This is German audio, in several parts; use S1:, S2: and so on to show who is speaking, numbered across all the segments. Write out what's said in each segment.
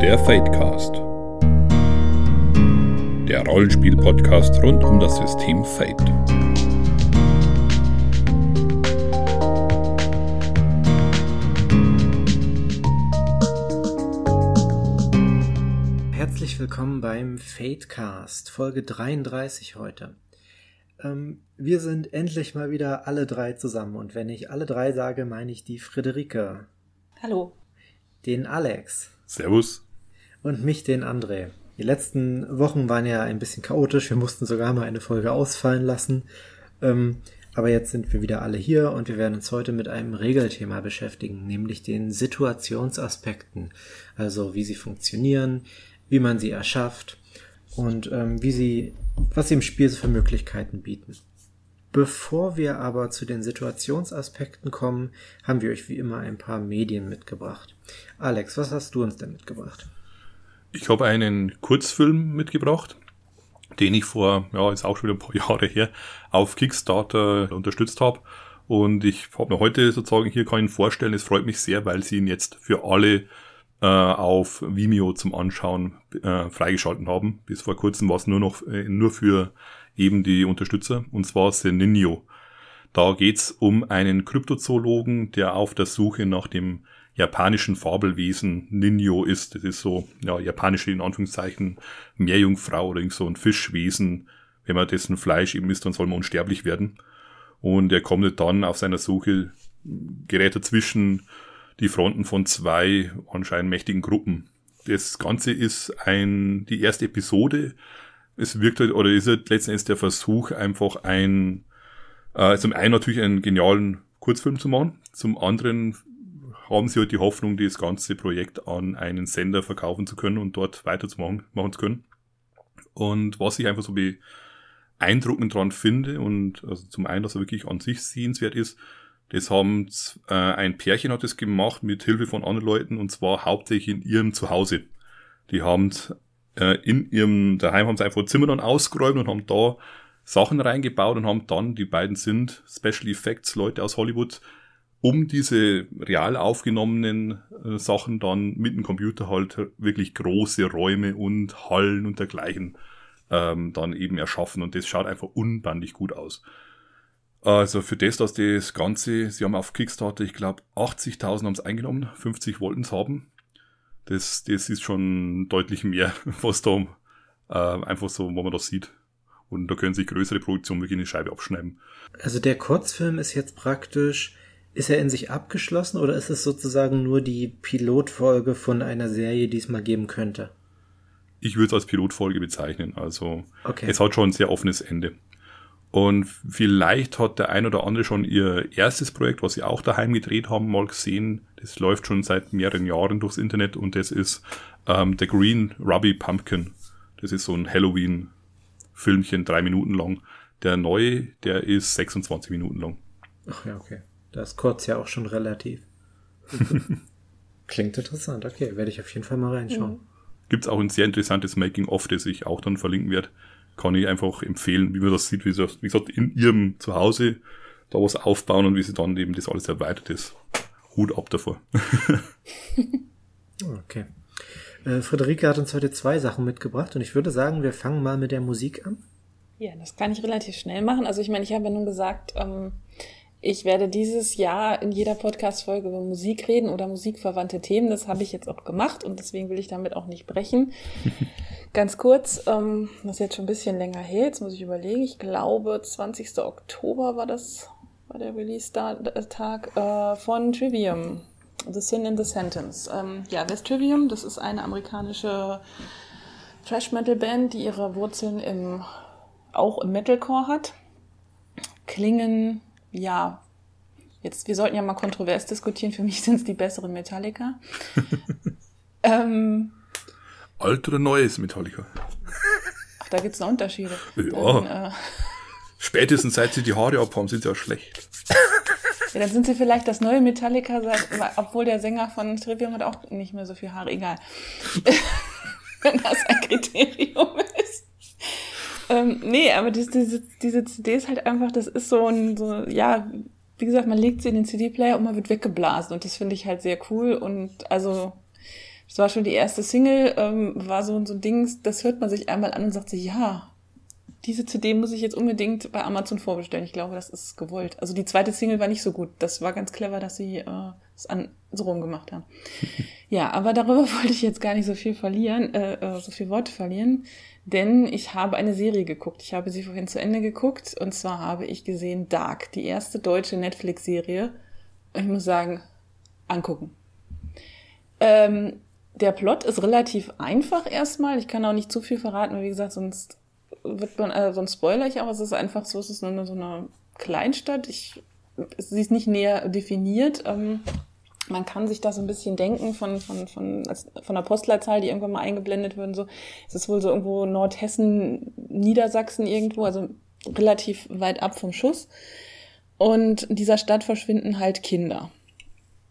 S1: Der Fadecast. Der Rollenspiel-Podcast rund um das System Fate.
S2: Herzlich willkommen beim Fadecast, Folge 33 heute. Ähm, wir sind endlich mal wieder alle drei zusammen und wenn ich alle drei sage, meine ich die Friederike.
S3: Hallo.
S2: Den Alex.
S1: Servus.
S2: Und mich, den André. Die letzten Wochen waren ja ein bisschen chaotisch. Wir mussten sogar mal eine Folge ausfallen lassen. Ähm, aber jetzt sind wir wieder alle hier und wir werden uns heute mit einem Regelthema beschäftigen, nämlich den Situationsaspekten. Also wie sie funktionieren, wie man sie erschafft und ähm, wie sie, was sie im Spiel für Möglichkeiten bieten. Bevor wir aber zu den Situationsaspekten kommen, haben wir euch wie immer ein paar Medien mitgebracht. Alex, was hast du uns denn mitgebracht?
S1: Ich habe einen Kurzfilm mitgebracht, den ich vor, ja, ist auch schon wieder ein paar Jahre her, auf Kickstarter unterstützt habe. Und ich habe mir heute sozusagen hier kann ihn vorstellen, es freut mich sehr, weil sie ihn jetzt für alle äh, auf Vimeo zum Anschauen äh, freigeschalten haben. Bis vor kurzem war es nur noch äh, nur für eben die Unterstützer, und zwar Seninio. Da geht's um einen Kryptozoologen, der auf der Suche nach dem japanischen Fabelwesen Ninjo ist. Das ist so, ja, japanische in Anführungszeichen Meerjungfrau oder so ein Fischwesen. Wenn man dessen Fleisch eben isst, dann soll man unsterblich werden. Und er kommt dann auf seiner Suche, gerät dazwischen die Fronten von zwei anscheinend mächtigen Gruppen. Das Ganze ist ein, die erste Episode. Es wirkt halt, oder ist halt letzten Endes der Versuch, einfach ein, äh, zum einen natürlich einen genialen Kurzfilm zu machen, zum anderen haben sie halt die Hoffnung, das ganze Projekt an einen Sender verkaufen zu können und dort weiterzumachen machen zu können. Und was ich einfach so beeindruckend dran finde und also zum einen, dass er wirklich an sich sehenswert ist, das haben äh, ein Pärchen hat das gemacht mit Hilfe von anderen Leuten und zwar hauptsächlich in ihrem Zuhause. Die haben äh, in ihrem daheim haben sie einfach Zimmer dann ausgeräumt und haben da Sachen reingebaut und haben dann die beiden sind Special Effects Leute aus Hollywood um diese real aufgenommenen äh, Sachen dann mit dem Computer halt wirklich große Räume und Hallen und dergleichen ähm, dann eben erschaffen. Und das schaut einfach unbandig gut aus. Also für das, dass das Ganze, sie haben auf Kickstarter, ich glaube, 80.000 haben es eingenommen, 50 wollten es haben. Das, das ist schon deutlich mehr, was da äh, einfach so, wo man das sieht. Und da können sich größere Produktionen wirklich eine Scheibe abschneiden.
S2: Also der Kurzfilm ist jetzt praktisch ist er in sich abgeschlossen oder ist es sozusagen nur die Pilotfolge von einer Serie, die es mal geben könnte?
S1: Ich würde es als Pilotfolge bezeichnen. Also
S2: okay.
S1: es hat schon ein sehr offenes Ende. Und vielleicht hat der ein oder andere schon ihr erstes Projekt, was sie auch daheim gedreht haben, mal gesehen. Das läuft schon seit mehreren Jahren durchs Internet und das ist ähm, The Green Ruby Pumpkin. Das ist so ein Halloween-Filmchen, drei Minuten lang. Der neue, der ist 26 Minuten lang.
S2: Ach ja, okay. Da ist kurz ja auch schon relativ. Klingt interessant, okay, werde ich auf jeden Fall mal reinschauen. Mhm.
S1: Gibt es auch ein sehr interessantes Making-of, das ich auch dann verlinken werde. Kann ich einfach empfehlen, wie man das sieht, wie, sie, wie gesagt, in ihrem Zuhause da was aufbauen und wie sie dann eben das alles erweitert ist. Hut ab davor.
S2: okay. Äh, Friederike hat uns heute zwei Sachen mitgebracht und ich würde sagen, wir fangen mal mit der Musik an.
S3: Ja, das kann ich relativ schnell machen. Also ich meine, ich habe ja nun gesagt, ähm, ich werde dieses Jahr in jeder Podcast-Folge über Musik reden oder musikverwandte Themen. Das habe ich jetzt auch gemacht und deswegen will ich damit auch nicht brechen. Ganz kurz, ähm, das ist jetzt schon ein bisschen länger her, jetzt muss ich überlegen. Ich glaube, 20. Oktober war das, war der Release-Tag äh, von Trivium. The Sin in the Sentence. Ähm, ja, ist Trivium? Das ist eine amerikanische Thrash-Metal-Band, die ihre Wurzeln im, auch im Metalcore hat. Klingen ja, jetzt, wir sollten ja mal kontrovers diskutieren. Für mich sind es die besseren Metallica. ähm,
S1: Alt oder neues Metallica?
S3: Ach, da gibt es noch Unterschiede.
S1: Ja. Dann, äh, Spätestens seit sie die Haare abhaben, sind sie ja schlecht.
S3: Ja, dann sind sie vielleicht das neue Metallica, obwohl der Sänger von Trivium hat auch nicht mehr so viel Haare. Egal. Wenn das ein Kriterium ist. Ähm, nee, aber diese, diese, diese CD ist halt einfach, das ist so ein, so, ja, wie gesagt, man legt sie in den CD-Player und man wird weggeblasen und das finde ich halt sehr cool und also Das war schon die erste Single, ähm, war so, so ein Ding, das hört man sich einmal an und sagt sich, ja, diese CD muss ich jetzt unbedingt bei Amazon vorbestellen. Ich glaube, das ist gewollt. Also die zweite Single war nicht so gut. Das war ganz clever, dass sie äh, es an, so rumgemacht haben. ja, aber darüber wollte ich jetzt gar nicht so viel verlieren, äh, äh, so viel Worte verlieren, denn ich habe eine Serie geguckt. Ich habe sie vorhin zu Ende geguckt und zwar habe ich gesehen Dark, die erste deutsche Netflix-Serie. Ich muss sagen, angucken. Ähm, der Plot ist relativ einfach erstmal. Ich kann auch nicht zu viel verraten, weil wie gesagt, sonst wird man, äh, sonst spoiler ich auch. Es ist einfach so, es ist nur so eine Kleinstadt. Ich, sie ist nicht näher definiert. Ähm, man kann sich da so ein bisschen denken von, von, von, von der Postleitzahl, die irgendwann mal eingeblendet würden. So, es ist wohl so irgendwo Nordhessen, Niedersachsen irgendwo, also relativ weit ab vom Schuss. Und in dieser Stadt verschwinden halt Kinder.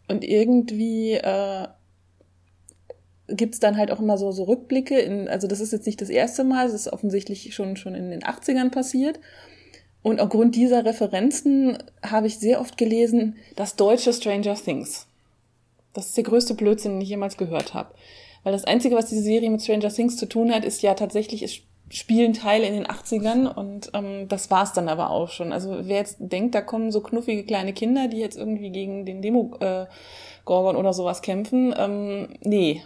S3: Und irgendwie äh, gibt's dann halt auch immer so, so Rückblicke. In, also das ist jetzt nicht das erste Mal, das ist offensichtlich schon, schon in den 80ern passiert. Und aufgrund dieser Referenzen habe ich sehr oft gelesen, das deutsche Stranger Things. Das ist der größte Blödsinn, den ich jemals gehört habe. Weil das Einzige, was diese Serie mit Stranger Things zu tun hat, ist ja tatsächlich, es spielen Teile in den 80ern und ähm, das war's dann aber auch schon. Also wer jetzt denkt, da kommen so knuffige kleine Kinder, die jetzt irgendwie gegen den Demo-Gorgon äh, oder sowas kämpfen, ähm, nee,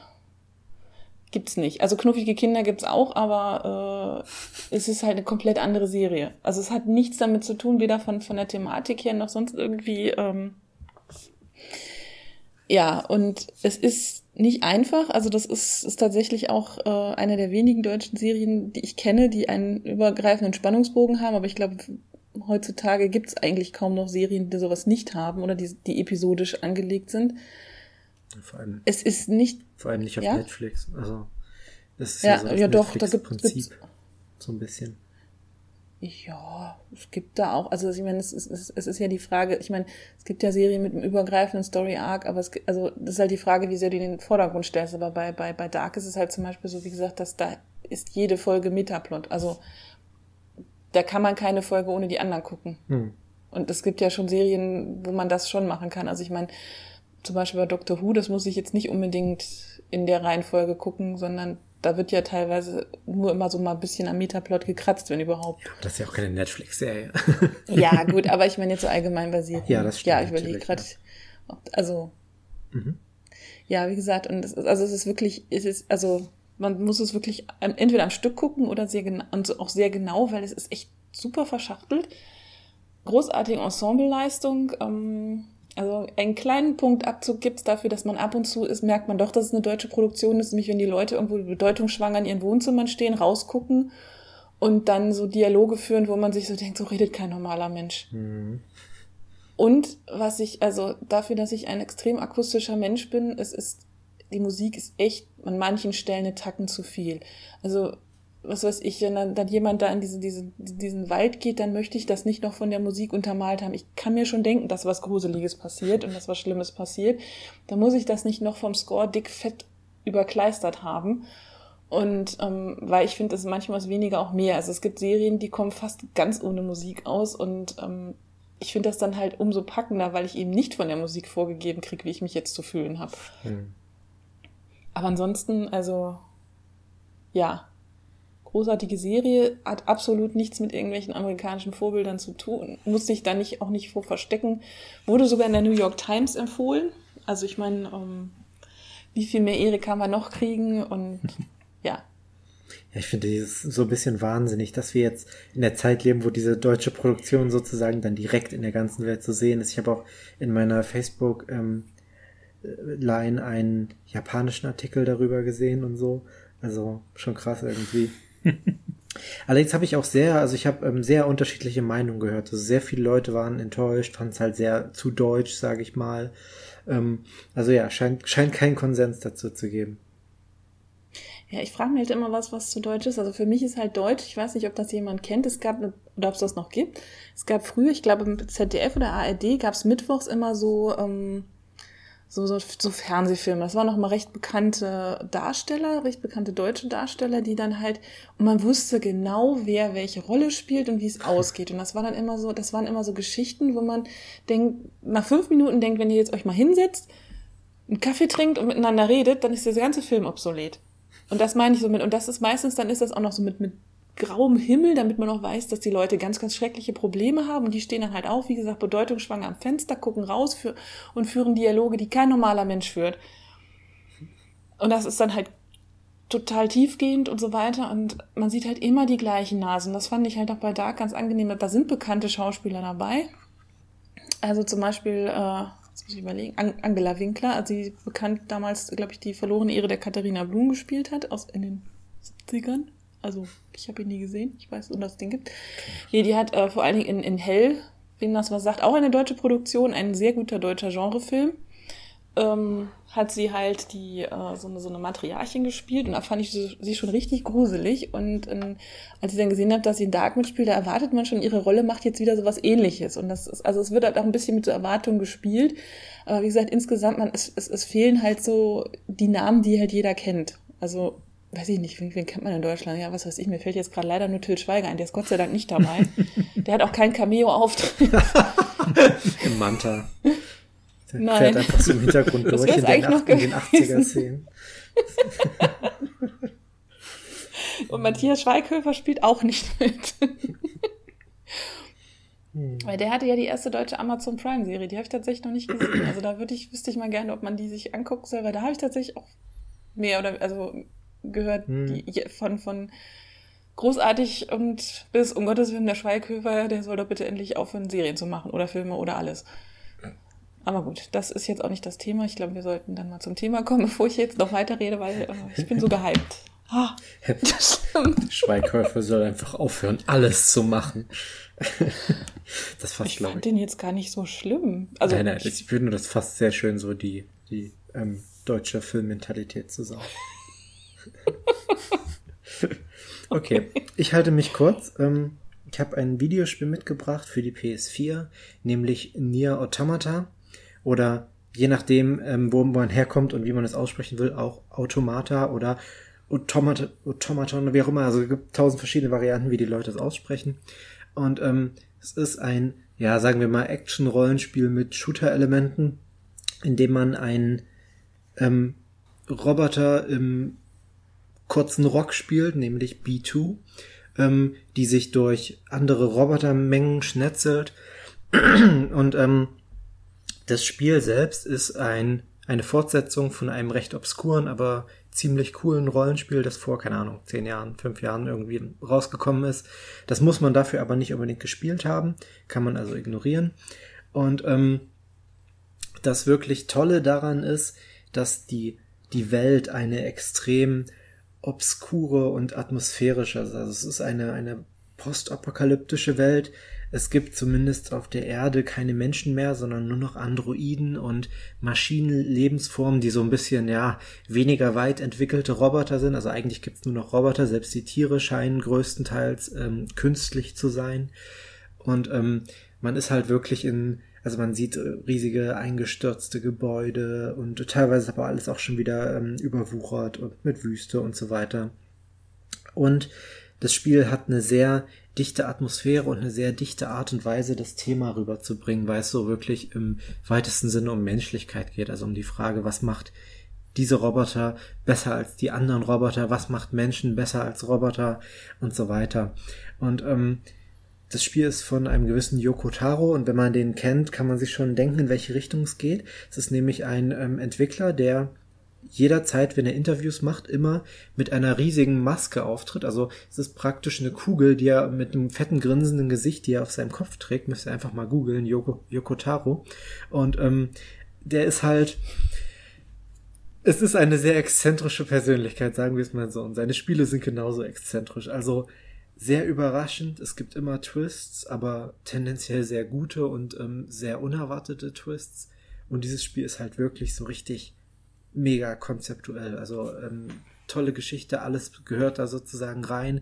S3: gibt's nicht. Also knuffige Kinder gibt's auch, aber äh, es ist halt eine komplett andere Serie. Also es hat nichts damit zu tun, weder von, von der Thematik her noch sonst irgendwie. Ähm, ja, und es ist nicht einfach. Also das ist, ist tatsächlich auch äh, eine der wenigen deutschen Serien, die ich kenne, die einen übergreifenden Spannungsbogen haben. Aber ich glaube, heutzutage gibt's eigentlich kaum noch Serien, die sowas nicht haben oder die, die episodisch angelegt sind.
S2: Vor allem,
S3: Es ist nicht
S2: vor allem nicht auf
S3: Ja?
S2: Netflix. Also, das ist
S3: Ja,
S2: ja, so das
S3: ja doch, da gibt- gibt's-
S2: So ein bisschen.
S3: Ja, es gibt da auch, also ich meine, es ist, es ist ja die Frage, ich meine, es gibt ja Serien mit einem übergreifenden Story-Arc, aber es also das ist halt die Frage, wie sehr du den Vordergrund stellst. Aber bei, bei, bei Dark ist es halt zum Beispiel so, wie gesagt, dass da ist jede Folge Metaplot. Also da kann man keine Folge ohne die anderen gucken.
S2: Hm.
S3: Und es gibt ja schon Serien, wo man das schon machen kann. Also ich meine, zum Beispiel bei Doctor Who, das muss ich jetzt nicht unbedingt in der Reihenfolge gucken, sondern da wird ja teilweise nur immer so mal ein bisschen am Metaplot gekratzt, wenn überhaupt.
S2: Aber das ist ja auch keine Netflix-Serie.
S3: Ja, gut, aber ich meine jetzt so allgemein basiert.
S2: Ja, das stimmt
S3: Ja, ich überlege gerade, also,
S2: Mhm.
S3: ja, wie gesagt, und es ist, also es ist wirklich, es ist, also man muss es wirklich entweder am Stück gucken oder sehr genau, und auch sehr genau, weil es ist echt super verschachtelt. Großartige Ensembleleistung, ähm, also einen kleinen Punktabzug gibt's dafür, dass man ab und zu ist, merkt man doch, dass es eine deutsche Produktion ist, nämlich wenn die Leute irgendwo bedeutungsschwanger in ihren Wohnzimmern stehen, rausgucken und dann so Dialoge führen, wo man sich so denkt, so redet kein normaler Mensch.
S2: Mhm.
S3: Und was ich, also dafür, dass ich ein extrem akustischer Mensch bin, es ist, die Musik ist echt an manchen Stellen eine Tacken zu viel. Also, was weiß ich, wenn dann, dann jemand da in diese, diese, diesen Wald geht, dann möchte ich das nicht noch von der Musik untermalt haben. Ich kann mir schon denken, dass was Gruseliges passiert und dass was Schlimmes passiert. Da muss ich das nicht noch vom Score dick fett überkleistert haben. Und ähm, weil ich finde, es manchmal ist weniger auch mehr. Also es gibt Serien, die kommen fast ganz ohne Musik aus und ähm, ich finde das dann halt umso packender, weil ich eben nicht von der Musik vorgegeben kriege, wie ich mich jetzt zu fühlen habe.
S2: Hm.
S3: Aber ansonsten, also ja, großartige Serie, hat absolut nichts mit irgendwelchen amerikanischen Vorbildern zu tun. Musste ich da nicht auch nicht vor verstecken. Wurde sogar in der New York Times empfohlen. Also ich meine, ähm, wie viel mehr Ehre kann man noch kriegen? Und ja,
S2: Ja, ich finde dieses so ein bisschen wahnsinnig, dass wir jetzt in der Zeit leben, wo diese deutsche Produktion sozusagen dann direkt in der ganzen Welt zu sehen ist. Ich habe auch in meiner Facebook ähm, Line einen japanischen Artikel darüber gesehen und so. Also schon krass irgendwie. Allerdings habe ich auch sehr, also ich habe ähm, sehr unterschiedliche Meinungen gehört. Also sehr viele Leute waren enttäuscht, fanden es halt sehr zu deutsch, sage ich mal. Ähm, also ja, scheint, scheint keinen Konsens dazu zu geben.
S3: Ja, ich frage mich halt immer was, was zu Deutsch ist. Also für mich ist halt Deutsch, ich weiß nicht, ob das jemand kennt, es gab, oder ob es das noch gibt. Es gab früher, ich glaube im ZDF oder ARD, gab es mittwochs immer so, ähm, so, so, so Fernsehfilme. Das waren noch mal recht bekannte Darsteller, recht bekannte deutsche Darsteller, die dann halt, und man wusste genau, wer welche Rolle spielt und wie es ausgeht. Und das war dann immer so, das waren immer so Geschichten, wo man denkt, nach fünf Minuten denkt, wenn ihr jetzt euch mal hinsetzt, einen Kaffee trinkt und miteinander redet, dann ist der ganze Film obsolet. Und das meine ich so mit, und das ist meistens, dann ist das auch noch so mit, mit grauem Himmel, damit man auch weiß, dass die Leute ganz, ganz schreckliche Probleme haben. Und die stehen dann halt auf, wie gesagt, bedeutungsschwanger am Fenster, gucken raus für, und führen Dialoge, die kein normaler Mensch führt. Und das ist dann halt total tiefgehend und so weiter. Und man sieht halt immer die gleichen Nasen. Das fand ich halt auch bei Dark ganz angenehm. Da sind bekannte Schauspieler dabei. Also zum Beispiel, äh, jetzt muss ich überlegen, Angela Winkler, also sie bekannt damals, glaube ich, die verlorene Ehre der Katharina Blum gespielt hat, aus in den 70ern. Also, ich habe ihn nie gesehen. Ich weiß, dass das Ding gibt. Hier, die hat äh, vor allen Dingen in, in Hell, wem das was sagt, auch eine deutsche Produktion, ein sehr guter deutscher Genrefilm. Ähm, hat sie halt die äh, so, eine, so eine Matriarchin gespielt und da fand ich sie schon richtig gruselig und ähm, als ich dann gesehen habe, dass sie in Dark mitspielt, da erwartet man schon, ihre Rolle macht jetzt wieder so was ähnliches und das ist, also es wird halt auch ein bisschen mit so Erwartungen gespielt, aber wie gesagt, insgesamt, man, es, es, es fehlen halt so die Namen, die halt jeder kennt, also weiß ich nicht, wen, wen kennt man in Deutschland? Ja, was weiß ich, mir fällt jetzt gerade leider nur Till Schweiger ein, der ist Gott sei Dank nicht dabei. der hat auch keinen Cameo-Auftritt.
S2: Im Manta. Der Nein. fährt einfach so im Hintergrund durch in den, in den 80er-Szenen.
S3: Und Matthias Schweighöfer spielt auch nicht mit. Hm. Weil der hatte ja die erste deutsche Amazon Prime-Serie, die habe ich tatsächlich noch nicht gesehen. Also da würde ich, wüsste ich mal gerne, ob man die sich angucken soll, weil da habe ich tatsächlich auch mehr oder also gehört, hm. die von, von großartig und bis, um Gottes Willen, der Schweighöfer, der soll doch bitte endlich aufhören, Serien zu machen oder Filme oder alles. Aber gut, das ist jetzt auch nicht das Thema. Ich glaube, wir sollten dann mal zum Thema kommen, bevor ich jetzt noch weiterrede, weil äh, ich bin so gehypt. Ah,
S2: Schweighöfer soll einfach aufhören, alles zu machen.
S3: das fast, ich fand ich. den jetzt gar nicht so schlimm. Also
S2: nein, nein, ich finde das fast sehr schön, so die, die ähm, deutsche Filmmentalität zu sagen. okay, ich halte mich kurz. Ähm, ich habe ein Videospiel mitgebracht für die PS4, nämlich Nier Automata oder je nachdem, ähm, wo man herkommt und wie man es aussprechen will, auch Automata oder Automata, Automaton, wie auch immer. Also es gibt tausend verschiedene Varianten, wie die Leute es aussprechen. Und ähm, es ist ein, ja, sagen wir mal, Action-Rollenspiel mit Shooter-Elementen, in dem man einen ähm, Roboter im kurzen Rock spielt, nämlich B2, ähm, die sich durch andere Robotermengen schnetzelt. Und ähm, das Spiel selbst ist ein, eine Fortsetzung von einem recht obskuren, aber ziemlich coolen Rollenspiel, das vor, keine Ahnung, zehn Jahren, fünf Jahren irgendwie rausgekommen ist. Das muss man dafür aber nicht unbedingt gespielt haben, kann man also ignorieren. Und ähm, das wirklich Tolle daran ist, dass die, die Welt eine extrem obskure und atmosphärische. Also es ist eine, eine postapokalyptische Welt. Es gibt zumindest auf der Erde keine Menschen mehr, sondern nur noch Androiden und Maschinenlebensformen, die so ein bisschen, ja, weniger weit entwickelte Roboter sind. Also eigentlich gibt es nur noch Roboter, selbst die Tiere scheinen größtenteils ähm, künstlich zu sein. Und ähm, man ist halt wirklich in also man sieht äh, riesige eingestürzte Gebäude und teilweise aber alles auch schon wieder ähm, überwuchert und mit Wüste und so weiter. Und das Spiel hat eine sehr dichte Atmosphäre und eine sehr dichte Art und Weise, das Thema rüberzubringen, weil es so wirklich im weitesten Sinne um Menschlichkeit geht, also um die Frage, was macht diese Roboter besser als die anderen Roboter, was macht Menschen besser als Roboter und so weiter. Und ähm, das Spiel ist von einem gewissen Yoko Taro und wenn man den kennt, kann man sich schon denken, in welche Richtung es geht. Es ist nämlich ein ähm, Entwickler, der jederzeit, wenn er Interviews macht, immer mit einer riesigen Maske auftritt. Also es ist praktisch eine Kugel, die er mit einem fetten grinsenden Gesicht, die er auf seinem Kopf trägt, müsst ihr einfach mal googeln, Yoko, Yoko Taro. Und ähm, der ist halt, es ist eine sehr exzentrische Persönlichkeit, sagen wir es mal so. Und seine Spiele sind genauso exzentrisch. Also sehr überraschend. Es gibt immer Twists, aber tendenziell sehr gute und ähm, sehr unerwartete Twists. Und dieses Spiel ist halt wirklich so richtig mega konzeptuell. Also ähm, tolle Geschichte, alles gehört da sozusagen rein.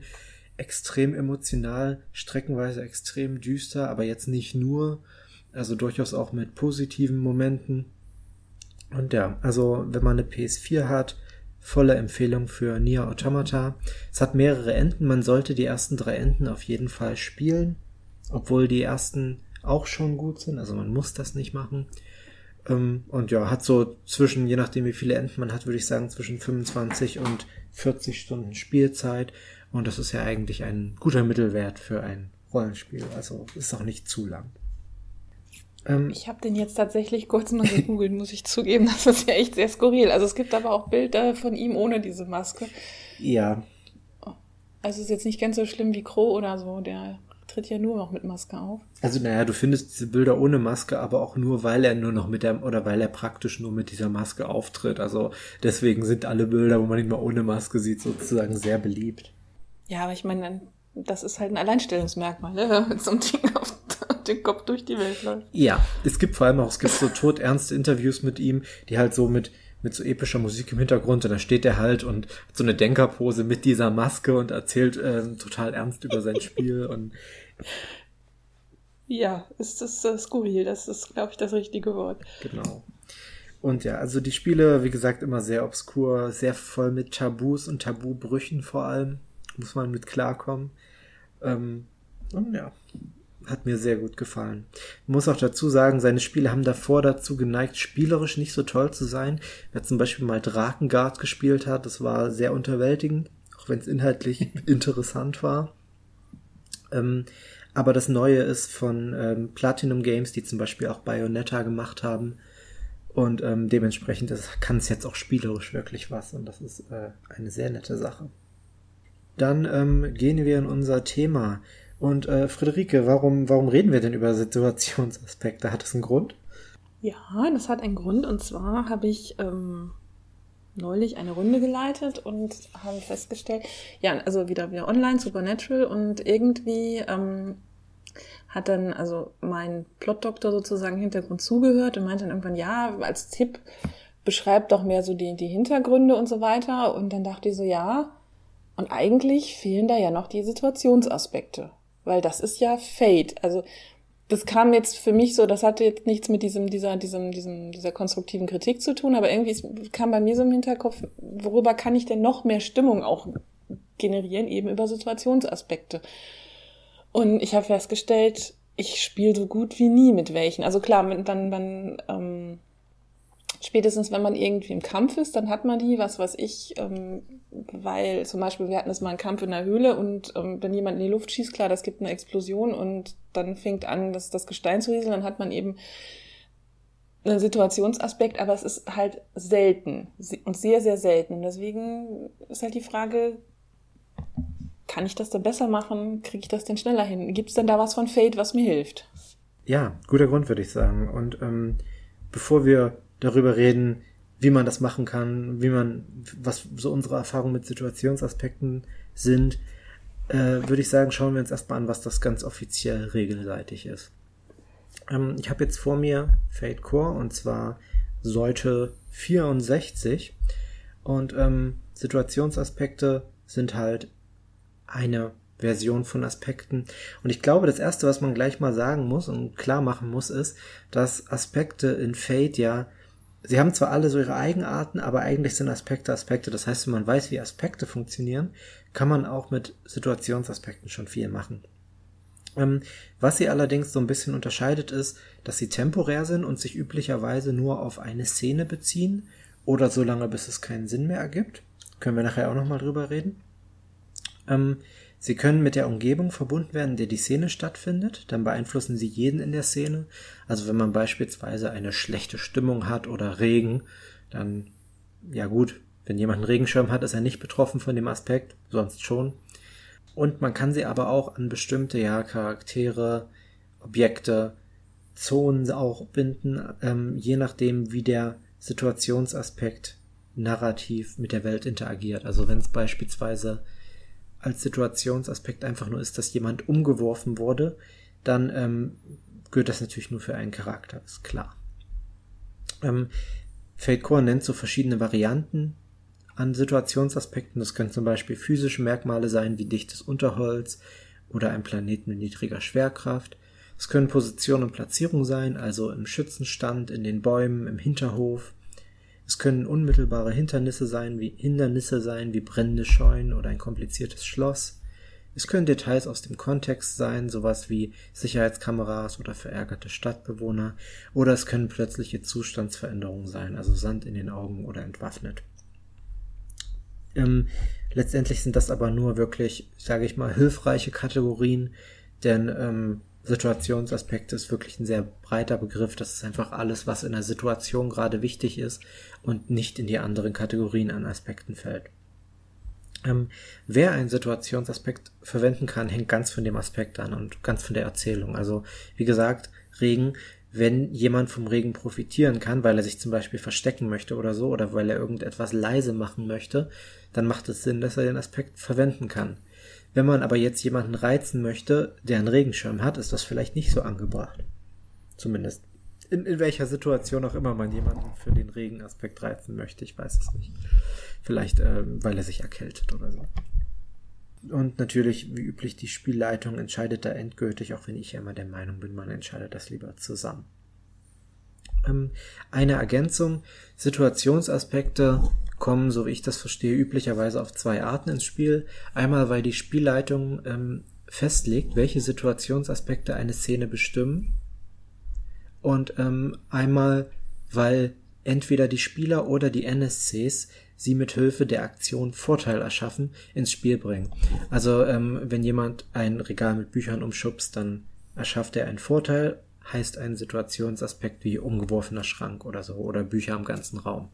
S2: Extrem emotional, streckenweise extrem düster, aber jetzt nicht nur. Also durchaus auch mit positiven Momenten. Und ja, also wenn man eine PS4 hat, Volle Empfehlung für Nier Automata. Es hat mehrere Enden. Man sollte die ersten drei Enden auf jeden Fall spielen, obwohl die ersten auch schon gut sind. Also man muss das nicht machen. Ähm, und ja, hat so zwischen, je nachdem wie viele Enden man hat, würde ich sagen, zwischen 25 und 40 Stunden Spielzeit. Und das ist ja eigentlich ein guter Mittelwert für ein Rollenspiel. Also ist auch nicht zu lang.
S3: Ähm, ich habe den jetzt tatsächlich kurz mal gegoogelt, muss ich zugeben. Das ist ja echt sehr skurril. Also es gibt aber auch Bilder von ihm ohne diese Maske.
S2: Ja.
S3: Also es ist jetzt nicht ganz so schlimm wie Crow oder so. Der tritt ja nur noch mit Maske auf.
S2: Also naja, du findest diese Bilder ohne Maske, aber auch nur, weil er nur noch mit der, oder weil er praktisch nur mit dieser Maske auftritt. Also deswegen sind alle Bilder, wo man ihn mal ohne Maske sieht, sozusagen sehr beliebt.
S3: Ja, aber ich meine, das ist halt ein Alleinstellungsmerkmal, ne? mit so einem Ding auf den Kopf durch die Welt läuft.
S2: Ja, es gibt vor allem auch, es gibt so todernste Interviews mit ihm, die halt so mit, mit so epischer Musik im Hintergrund und da steht er halt und hat so eine Denkerpose mit dieser Maske und erzählt ähm, total ernst über sein Spiel und
S3: ja, ist das äh, skurril, das ist, glaube ich, das richtige Wort.
S2: Genau. Und ja, also die Spiele, wie gesagt, immer sehr obskur, sehr voll mit Tabus und Tabubrüchen vor allem. Muss man mit klarkommen. Ähm, und ja, hat mir sehr gut gefallen. Ich muss auch dazu sagen, seine Spiele haben davor dazu geneigt, spielerisch nicht so toll zu sein. Wer zum Beispiel mal Drakengard gespielt hat, das war sehr unterwältigend, auch wenn es inhaltlich interessant war. Ähm, aber das Neue ist von ähm, Platinum Games, die zum Beispiel auch Bayonetta gemacht haben. Und ähm, dementsprechend kann es jetzt auch spielerisch wirklich was. Und das ist äh, eine sehr nette Sache. Dann ähm, gehen wir in unser Thema. Und äh, Friederike, warum, warum reden wir denn über Situationsaspekte? Hat das einen Grund?
S3: Ja, das hat einen Grund. Und zwar habe ich ähm, neulich eine Runde geleitet und habe festgestellt, ja, also wieder wieder online, Supernatural und irgendwie ähm, hat dann also mein Plotdoktor sozusagen Hintergrund zugehört und meinte dann irgendwann, ja, als Tipp beschreibt doch mehr so die, die Hintergründe und so weiter. Und dann dachte ich so, ja, und eigentlich fehlen da ja noch die Situationsaspekte, weil das ist ja Fate. Also das kam jetzt für mich so, das hatte jetzt nichts mit diesem, dieser, diesem, diesem, dieser konstruktiven Kritik zu tun, aber irgendwie kam bei mir so im Hinterkopf, worüber kann ich denn noch mehr Stimmung auch generieren, eben über Situationsaspekte. Und ich habe festgestellt, ich spiele so gut wie nie mit welchen. Also klar, wenn man, ähm, spätestens wenn man irgendwie im Kampf ist, dann hat man die, was weiß ich, ähm, weil zum Beispiel wir hatten jetzt mal einen Kampf in der Höhle und ähm, wenn jemand in die Luft schießt, klar, das gibt eine Explosion und dann fängt an, das, das Gestein zu rieseln, dann hat man eben einen Situationsaspekt, aber es ist halt selten und sehr, sehr selten. Deswegen ist halt die Frage, kann ich das denn besser machen? Kriege ich das denn schneller hin? Gibt es denn da was von Fate, was mir hilft?
S2: Ja, guter Grund, würde ich sagen. Und ähm, bevor wir darüber reden, wie man das machen kann, wie man, was so unsere Erfahrungen mit Situationsaspekten sind, äh, würde ich sagen, schauen wir uns erstmal an, was das ganz offiziell regelseitig ist. Ähm, ich habe jetzt vor mir Fate Core und zwar Seite 64 und ähm, Situationsaspekte sind halt eine Version von Aspekten. Und ich glaube, das erste, was man gleich mal sagen muss und klar machen muss, ist, dass Aspekte in Fate ja sie haben zwar alle so ihre Eigenarten, aber eigentlich sind Aspekte Aspekte. Das heißt, wenn man weiß, wie Aspekte funktionieren, kann man auch mit Situationsaspekten schon viel machen. Ähm, was sie allerdings so ein bisschen unterscheidet, ist, dass sie temporär sind und sich üblicherweise nur auf eine Szene beziehen oder so lange, bis es keinen Sinn mehr ergibt. Können wir nachher auch nochmal drüber reden. Ähm, Sie können mit der Umgebung verbunden werden, in der die Szene stattfindet, dann beeinflussen sie jeden in der Szene. Also wenn man beispielsweise eine schlechte Stimmung hat oder Regen, dann, ja gut, wenn jemand einen Regenschirm hat, ist er nicht betroffen von dem Aspekt, sonst schon. Und man kann sie aber auch an bestimmte, ja, Charaktere, Objekte, Zonen auch binden, ähm, je nachdem, wie der Situationsaspekt narrativ mit der Welt interagiert. Also wenn es beispielsweise als Situationsaspekt einfach nur ist, dass jemand umgeworfen wurde, dann ähm, gehört das natürlich nur für einen Charakter, ist klar. Ähm, Core nennt so verschiedene Varianten an Situationsaspekten. Das können zum Beispiel physische Merkmale sein, wie dichtes Unterholz oder ein Planeten mit niedriger Schwerkraft. Es können Position und Platzierung sein, also im Schützenstand, in den Bäumen, im Hinterhof, es können unmittelbare Hindernisse sein, wie Hindernisse sein, wie brennende Scheunen oder ein kompliziertes Schloss. Es können Details aus dem Kontext sein, sowas wie Sicherheitskameras oder verärgerte Stadtbewohner, oder es können plötzliche Zustandsveränderungen sein, also Sand in den Augen oder entwaffnet. Ähm, letztendlich sind das aber nur wirklich, sage ich mal, hilfreiche Kategorien, denn ähm, Situationsaspekte ist wirklich ein sehr breiter Begriff. Das ist einfach alles, was in der Situation gerade wichtig ist und nicht in die anderen Kategorien an Aspekten fällt. Ähm, wer einen Situationsaspekt verwenden kann, hängt ganz von dem Aspekt an und ganz von der Erzählung. Also, wie gesagt, Regen, wenn jemand vom Regen profitieren kann, weil er sich zum Beispiel verstecken möchte oder so, oder weil er irgendetwas leise machen möchte, dann macht es Sinn, dass er den Aspekt verwenden kann. Wenn man aber jetzt jemanden reizen möchte, der einen Regenschirm hat, ist das vielleicht nicht so angebracht. Zumindest. In, in welcher Situation auch immer man jemanden für den Regenaspekt reizen möchte, ich weiß es nicht. Vielleicht, äh, weil er sich erkältet oder so. Und natürlich, wie üblich, die Spielleitung entscheidet da endgültig, auch wenn ich ja immer der Meinung bin, man entscheidet das lieber zusammen. Ähm, eine Ergänzung, Situationsaspekte kommen, so wie ich das verstehe, üblicherweise auf zwei Arten ins Spiel. Einmal, weil die Spielleitung ähm, festlegt, welche Situationsaspekte eine Szene bestimmen. Und ähm, einmal, weil entweder die Spieler oder die NSCs sie mit Hilfe der Aktion Vorteil erschaffen ins Spiel bringen. Also ähm, wenn jemand ein Regal mit Büchern umschubst, dann erschafft er einen Vorteil, heißt ein Situationsaspekt wie umgeworfener Schrank oder so oder Bücher im ganzen Raum.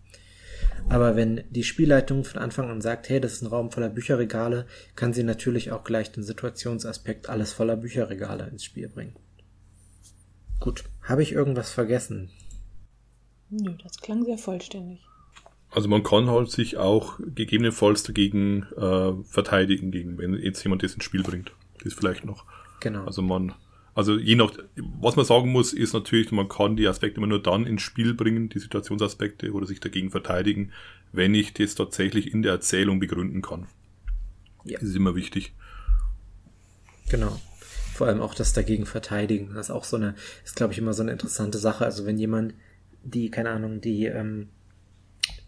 S2: Aber wenn die Spielleitung von Anfang an sagt, hey, das ist ein Raum voller Bücherregale, kann sie natürlich auch gleich den Situationsaspekt alles voller Bücherregale ins Spiel bringen. Gut, habe ich irgendwas vergessen?
S3: Nö, das klang sehr vollständig.
S1: Also man kann halt sich auch gegebenenfalls dagegen äh, verteidigen, gegen wenn jetzt jemand das ins Spiel bringt. Das ist vielleicht noch.
S2: Genau.
S1: Also man, also je nach, was man sagen muss, ist natürlich, man kann die Aspekte immer nur dann ins Spiel bringen, die Situationsaspekte oder sich dagegen verteidigen, wenn ich das tatsächlich in der Erzählung begründen kann. Ja. Das ist immer wichtig.
S2: Genau. Vor allem auch das dagegen verteidigen. Das ist auch so eine, ist glaube ich immer so eine interessante Sache. Also wenn jemand die, keine Ahnung, die ähm,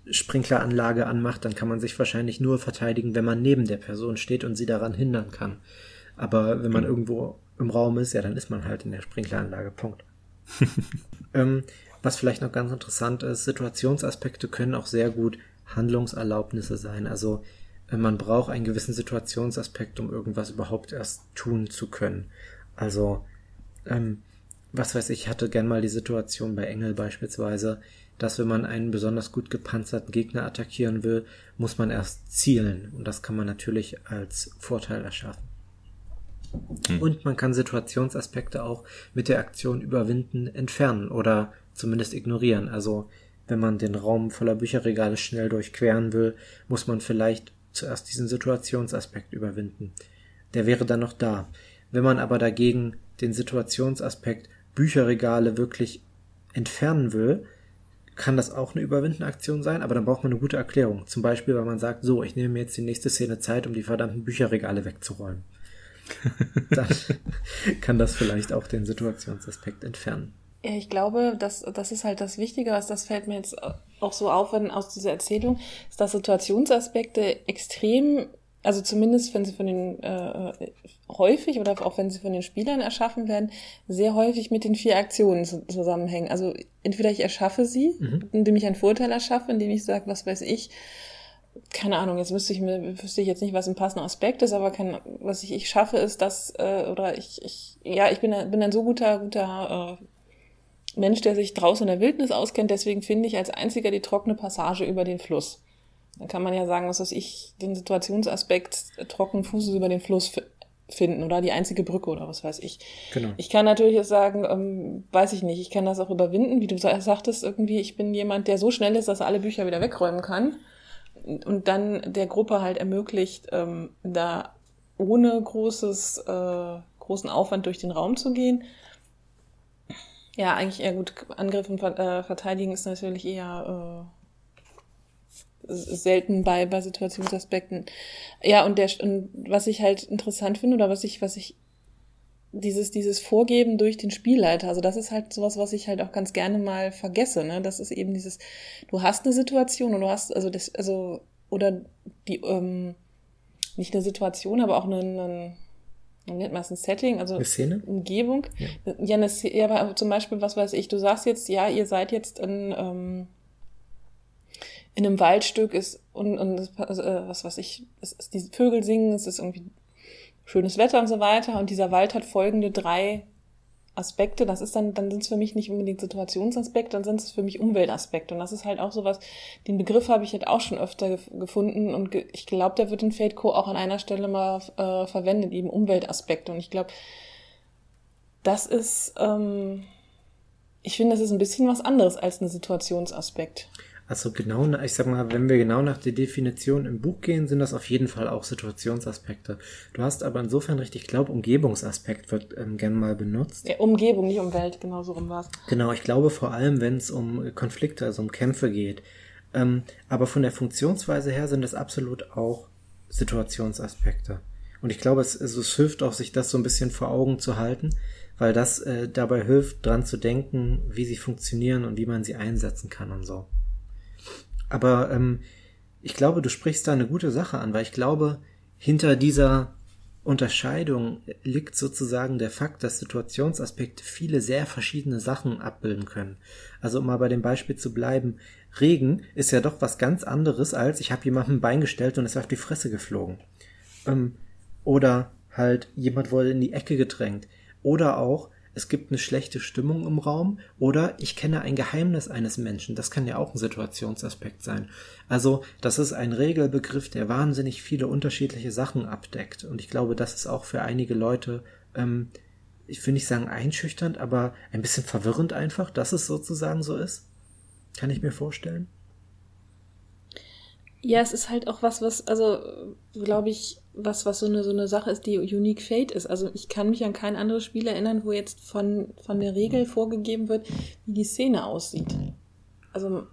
S2: Sprinkleranlage anmacht, dann kann man sich wahrscheinlich nur verteidigen, wenn man neben der Person steht und sie daran hindern kann. Aber wenn man mhm. irgendwo im Raum ist, ja, dann ist man halt in der Sprinkleranlage. Punkt. ähm, was vielleicht noch ganz interessant ist, Situationsaspekte können auch sehr gut Handlungserlaubnisse sein. Also äh, man braucht einen gewissen Situationsaspekt, um irgendwas überhaupt erst tun zu können. Also, ähm, was weiß ich, hatte gern mal die Situation bei Engel beispielsweise, dass wenn man einen besonders gut gepanzerten Gegner attackieren will, muss man erst zielen. Und das kann man natürlich als Vorteil erschaffen. Hm. Und man kann Situationsaspekte auch mit der Aktion überwinden, entfernen oder zumindest ignorieren. Also wenn man den Raum voller Bücherregale schnell durchqueren will, muss man vielleicht zuerst diesen Situationsaspekt überwinden. Der wäre dann noch da. Wenn man aber dagegen den Situationsaspekt Bücherregale wirklich entfernen will, kann das auch eine Überwinden-Aktion sein, aber dann braucht man eine gute Erklärung. Zum Beispiel, weil man sagt, so, ich nehme mir jetzt die nächste Szene Zeit, um die verdammten Bücherregale wegzuräumen. dann kann das vielleicht auch den Situationsaspekt entfernen.
S3: Ja, ich glaube, das, das ist halt das Wichtige, was das fällt mir jetzt auch so auf, wenn aus dieser Erzählung, ist, dass Situationsaspekte extrem also zumindest wenn sie von den äh, häufig oder auch wenn sie von den Spielern erschaffen werden, sehr häufig mit den vier Aktionen zu, zusammenhängen. Also entweder ich erschaffe sie, mhm. indem ich einen Vorteil erschaffe, indem ich sage, was weiß ich, keine Ahnung, jetzt müsste ich mir, wüsste ich jetzt nicht, was ein passender Aspekt ist, aber kann, was ich, ich schaffe, ist dass, äh, oder ich, ich, ja, ich bin, bin ein so guter, guter äh, Mensch, der sich draußen in der Wildnis auskennt, deswegen finde ich als einziger die trockene Passage über den Fluss. Dann kann man ja sagen, was weiß ich, den Situationsaspekt äh, trocken Fußes über den Fluss finden oder die einzige Brücke oder was weiß ich. Genau. Ich kann natürlich jetzt sagen, ähm, weiß ich nicht, ich kann das auch überwinden, wie du sagtest, irgendwie, ich bin jemand, der so schnell ist, dass er alle Bücher wieder wegräumen kann und dann der Gruppe halt ermöglicht, ähm, da ohne großes, äh, großen Aufwand durch den Raum zu gehen. Ja, eigentlich eher gut. Angriff und äh, Verteidigen ist natürlich eher äh, selten bei, bei Situationsaspekten. Ja, und der, und was ich halt interessant finde oder was ich, was ich, dieses, dieses Vorgeben durch den Spielleiter, also das ist halt sowas, was ich halt auch ganz gerne mal vergesse, ne? Das ist eben dieses, du hast eine Situation und du hast, also das, also, oder die, ähm, nicht eine Situation, aber auch eine, eine nennt man es ein Setting, also
S2: eine Szene?
S3: Umgebung. Ja, ja, eine, ja, aber zum Beispiel, was weiß ich, du sagst jetzt, ja, ihr seid jetzt in, ähm, in einem Waldstück ist und, und also, äh, was weiß ich, es ist die Vögel singen, es ist irgendwie schönes Wetter und so weiter und dieser Wald hat folgende drei Aspekte, das ist dann, dann sind es für mich nicht unbedingt Situationsaspekte, dann sind es für mich Umweltaspekte. Und das ist halt auch sowas, den Begriff habe ich halt auch schon öfter gef gefunden und ge ich glaube, der wird in Fate Co. auch an einer Stelle mal äh, verwendet, eben Umweltaspekte. Und ich glaube, das ist, ähm, ich finde, das ist ein bisschen was anderes als ein Situationsaspekt.
S2: Also genau, ich sag mal, wenn wir genau nach der Definition im Buch gehen, sind das auf jeden Fall auch Situationsaspekte. Du hast aber insofern richtig, ich glaube, Umgebungsaspekt wird ähm, gern mal benutzt.
S3: Ja, Umgebung, nicht Umwelt, genau so rum war es.
S2: Genau, ich glaube vor allem, wenn es um Konflikte, also um Kämpfe geht. Ähm, aber von der Funktionsweise her sind es absolut auch Situationsaspekte. Und ich glaube, es, es hilft auch, sich das so ein bisschen vor Augen zu halten, weil das äh, dabei hilft, dran zu denken, wie sie funktionieren und wie man sie einsetzen kann und so. Aber ähm, ich glaube, du sprichst da eine gute Sache an, weil ich glaube, hinter dieser Unterscheidung liegt sozusagen der Fakt, dass Situationsaspekte viele sehr verschiedene Sachen abbilden können. Also um mal bei dem Beispiel zu bleiben, Regen ist ja doch was ganz anderes als ich habe jemandem ein Bein gestellt und ist auf die Fresse geflogen. Ähm, oder halt jemand wurde in die Ecke gedrängt. Oder auch es gibt eine schlechte Stimmung im Raum oder ich kenne ein Geheimnis eines Menschen. Das kann ja auch ein Situationsaspekt sein. Also das ist ein Regelbegriff, der wahnsinnig viele unterschiedliche Sachen abdeckt. Und ich glaube, das ist auch für einige Leute, ähm, ich will nicht sagen einschüchternd, aber ein bisschen verwirrend einfach, dass es sozusagen so ist. Kann ich mir vorstellen.
S3: Ja, es ist halt auch was, was, also, glaube ich, was, was so eine, so eine Sache ist, die Unique Fate ist. Also ich kann mich an kein anderes Spiel erinnern, wo jetzt von, von der Regel vorgegeben wird, wie die Szene aussieht. Also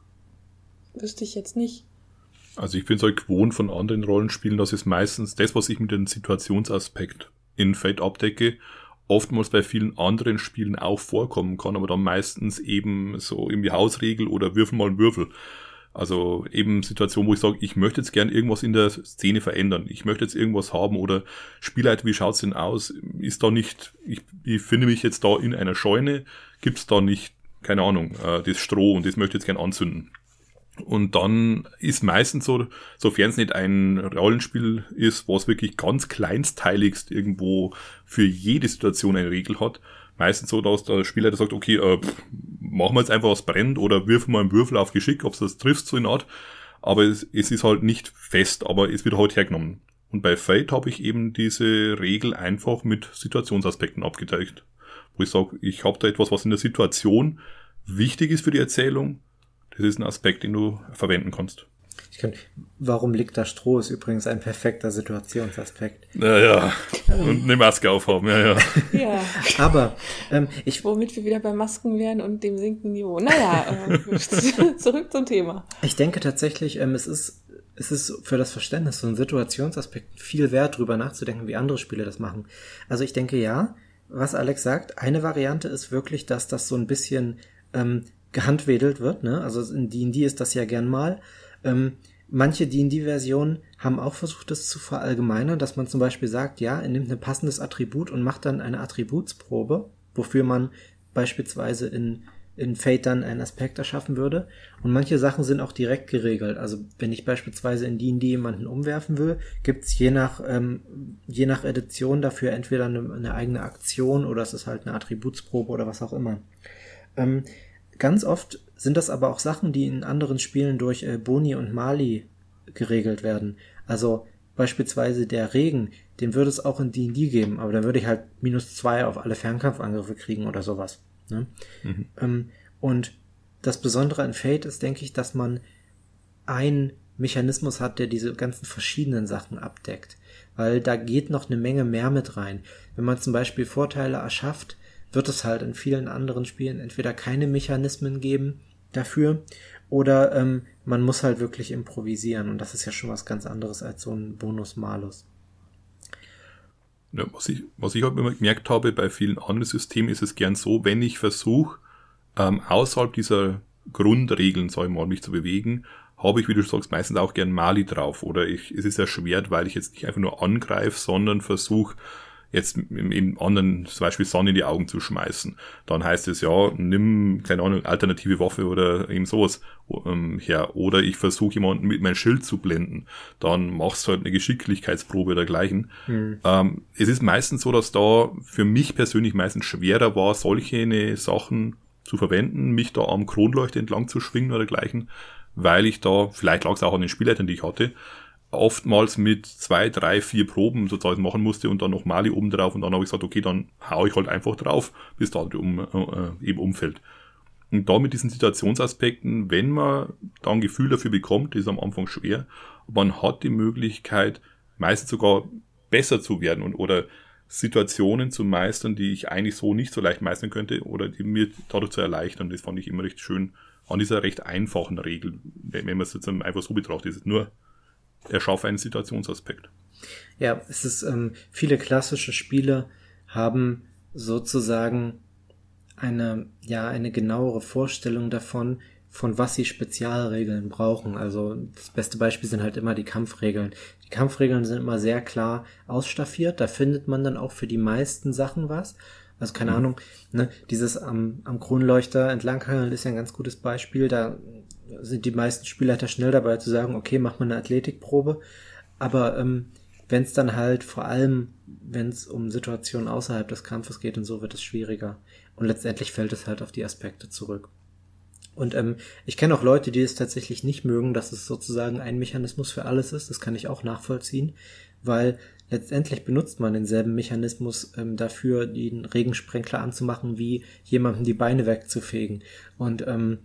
S3: wüsste ich jetzt nicht.
S1: Also ich bin so gewohnt von anderen Rollenspielen, dass es meistens das, was ich mit dem Situationsaspekt in Fate abdecke, oftmals bei vielen anderen Spielen auch vorkommen kann, aber dann meistens eben so irgendwie Hausregel oder Würfel mal einen Würfel. Also eben Situation, wo ich sage, ich möchte jetzt gern irgendwas in der Szene verändern. Ich möchte jetzt irgendwas haben oder Spielleiter, wie schaut's denn aus? Ist da nicht, ich, ich finde mich jetzt da in einer Scheune, gibt's da nicht, keine Ahnung, äh, das Stroh und das möchte ich jetzt gern anzünden. Und dann ist meistens so, sofern es nicht ein Rollenspiel ist, was wirklich ganz kleinsteiligst irgendwo für jede Situation eine Regel hat, meistens so, dass der Spielleiter sagt, okay, äh, pff, machen wir jetzt einfach was brennt oder wirfen wir einen Würfel auf Geschick, ob es das trifft, so in Art. Aber es, es ist halt nicht fest, aber es wird halt hergenommen. Und bei Fate habe ich eben diese Regel einfach mit Situationsaspekten abgedeckt. Wo ich sage, ich habe da etwas, was in der Situation wichtig ist für die Erzählung. Das ist ein Aspekt, den du verwenden kannst.
S2: Ich kann, warum liegt da Stroh ist übrigens ein perfekter Situationsaspekt.
S1: Ja, ja. Und eine Maske aufhaben, ja, ja.
S3: Ja.
S2: Aber ähm, ich.
S3: Womit wir wieder bei Masken wären und dem sinkenden Niveau. Naja, äh, zurück zum Thema.
S2: Ich denke tatsächlich, ähm, es ist es ist für das Verständnis von Situationsaspekten viel wert, drüber nachzudenken, wie andere Spiele das machen. Also ich denke ja, was Alex sagt, eine Variante ist wirklich, dass das so ein bisschen ähm, gehandwedelt wird. Ne? Also in D&D ist das ja gern mal. Ähm, manche D&D-Versionen haben auch versucht, das zu verallgemeinern, dass man zum Beispiel sagt, ja, er nimmt ein passendes Attribut und macht dann eine Attributsprobe, wofür man beispielsweise in, in Fate dann einen Aspekt erschaffen würde. Und manche Sachen sind auch direkt geregelt. Also wenn ich beispielsweise in D&D jemanden umwerfen will, gibt's je ähm, je nach Edition dafür entweder eine, eine, eigene Aktion oder es ist halt eine Attributsprobe oder was auch immer. Ähm, ganz oft sind das aber auch Sachen, die in anderen Spielen durch äh, Boni und Mali geregelt werden. Also beispielsweise der Regen, den würde es auch in D&D geben, aber dann würde ich halt minus zwei auf alle Fernkampfangriffe kriegen oder sowas. Ne? Mhm. Ähm, und das Besondere an Fate ist, denke ich, dass man einen Mechanismus hat, der diese ganzen verschiedenen Sachen abdeckt. Weil da geht noch eine Menge mehr mit rein. Wenn man zum Beispiel Vorteile erschafft, wird es halt in vielen anderen Spielen entweder keine Mechanismen geben dafür oder ähm, man muss halt wirklich improvisieren und das ist ja schon was ganz anderes als so ein Bonus-Malus.
S1: Ja, was ich, was ich halt immer gemerkt habe bei vielen anderen Systemen ist es gern so, wenn ich versuche, ähm, außerhalb dieser Grundregeln, sag ich mal, mich zu bewegen, habe ich, wie du sagst, meistens auch gern Mali drauf. Oder ich, es ist erschwert, weil ich jetzt nicht einfach nur angreife, sondern versuche, jetzt im anderen zum Beispiel Sonne in die Augen zu schmeißen. Dann heißt es ja, nimm, keine Ahnung, alternative Waffe oder eben sowas ähm, her. Oder ich versuche jemanden mit meinem Schild zu blenden. Dann machst du halt eine Geschicklichkeitsprobe dergleichen. Mhm. Ähm, es ist meistens so, dass da für mich persönlich meistens schwerer war, solche Sachen zu verwenden, mich da am Kronleuchter entlang zu schwingen oder dergleichen, weil ich da, vielleicht lag es auch an den Spielleitern, die ich hatte, oftmals mit zwei, drei, vier Proben sozusagen machen musste und dann noch Mali oben drauf und dann habe ich gesagt, okay, dann hau ich halt einfach drauf, bis da um, äh, eben umfällt. Und da mit diesen Situationsaspekten, wenn man da ein Gefühl dafür bekommt, ist am Anfang schwer, aber man hat die Möglichkeit, meistens sogar besser zu werden und oder Situationen zu meistern, die ich eigentlich so nicht so leicht meistern könnte oder die mir dadurch zu erleichtern. Das fand ich immer recht schön an dieser recht einfachen Regel, wenn man es jetzt einfach so betrachtet, ist es nur erschaffe einen Situationsaspekt.
S2: Ja, es ist, ähm, viele klassische Spiele haben sozusagen eine, ja, eine genauere Vorstellung davon, von was sie Spezialregeln brauchen. Also das beste Beispiel sind halt immer die Kampfregeln. Die Kampfregeln sind immer sehr klar ausstaffiert. Da findet man dann auch für die meisten Sachen was. Also keine mhm. Ahnung, ne, dieses am, am Kronleuchter entlanghangeln ist ja ein ganz gutes Beispiel. Da sind die meisten Spielleiter schnell dabei zu sagen, okay, mach mal eine Athletikprobe. Aber ähm, wenn es dann halt vor allem, wenn es um Situationen außerhalb des Kampfes geht und so, wird es schwieriger. Und letztendlich fällt es halt auf die Aspekte zurück. Und ähm, ich kenne auch Leute, die es tatsächlich nicht mögen, dass es sozusagen ein Mechanismus für alles ist. Das kann ich auch nachvollziehen, weil letztendlich benutzt man denselben Mechanismus ähm, dafür, den Regensprenkler anzumachen, wie jemandem die Beine wegzufegen. Und ähm,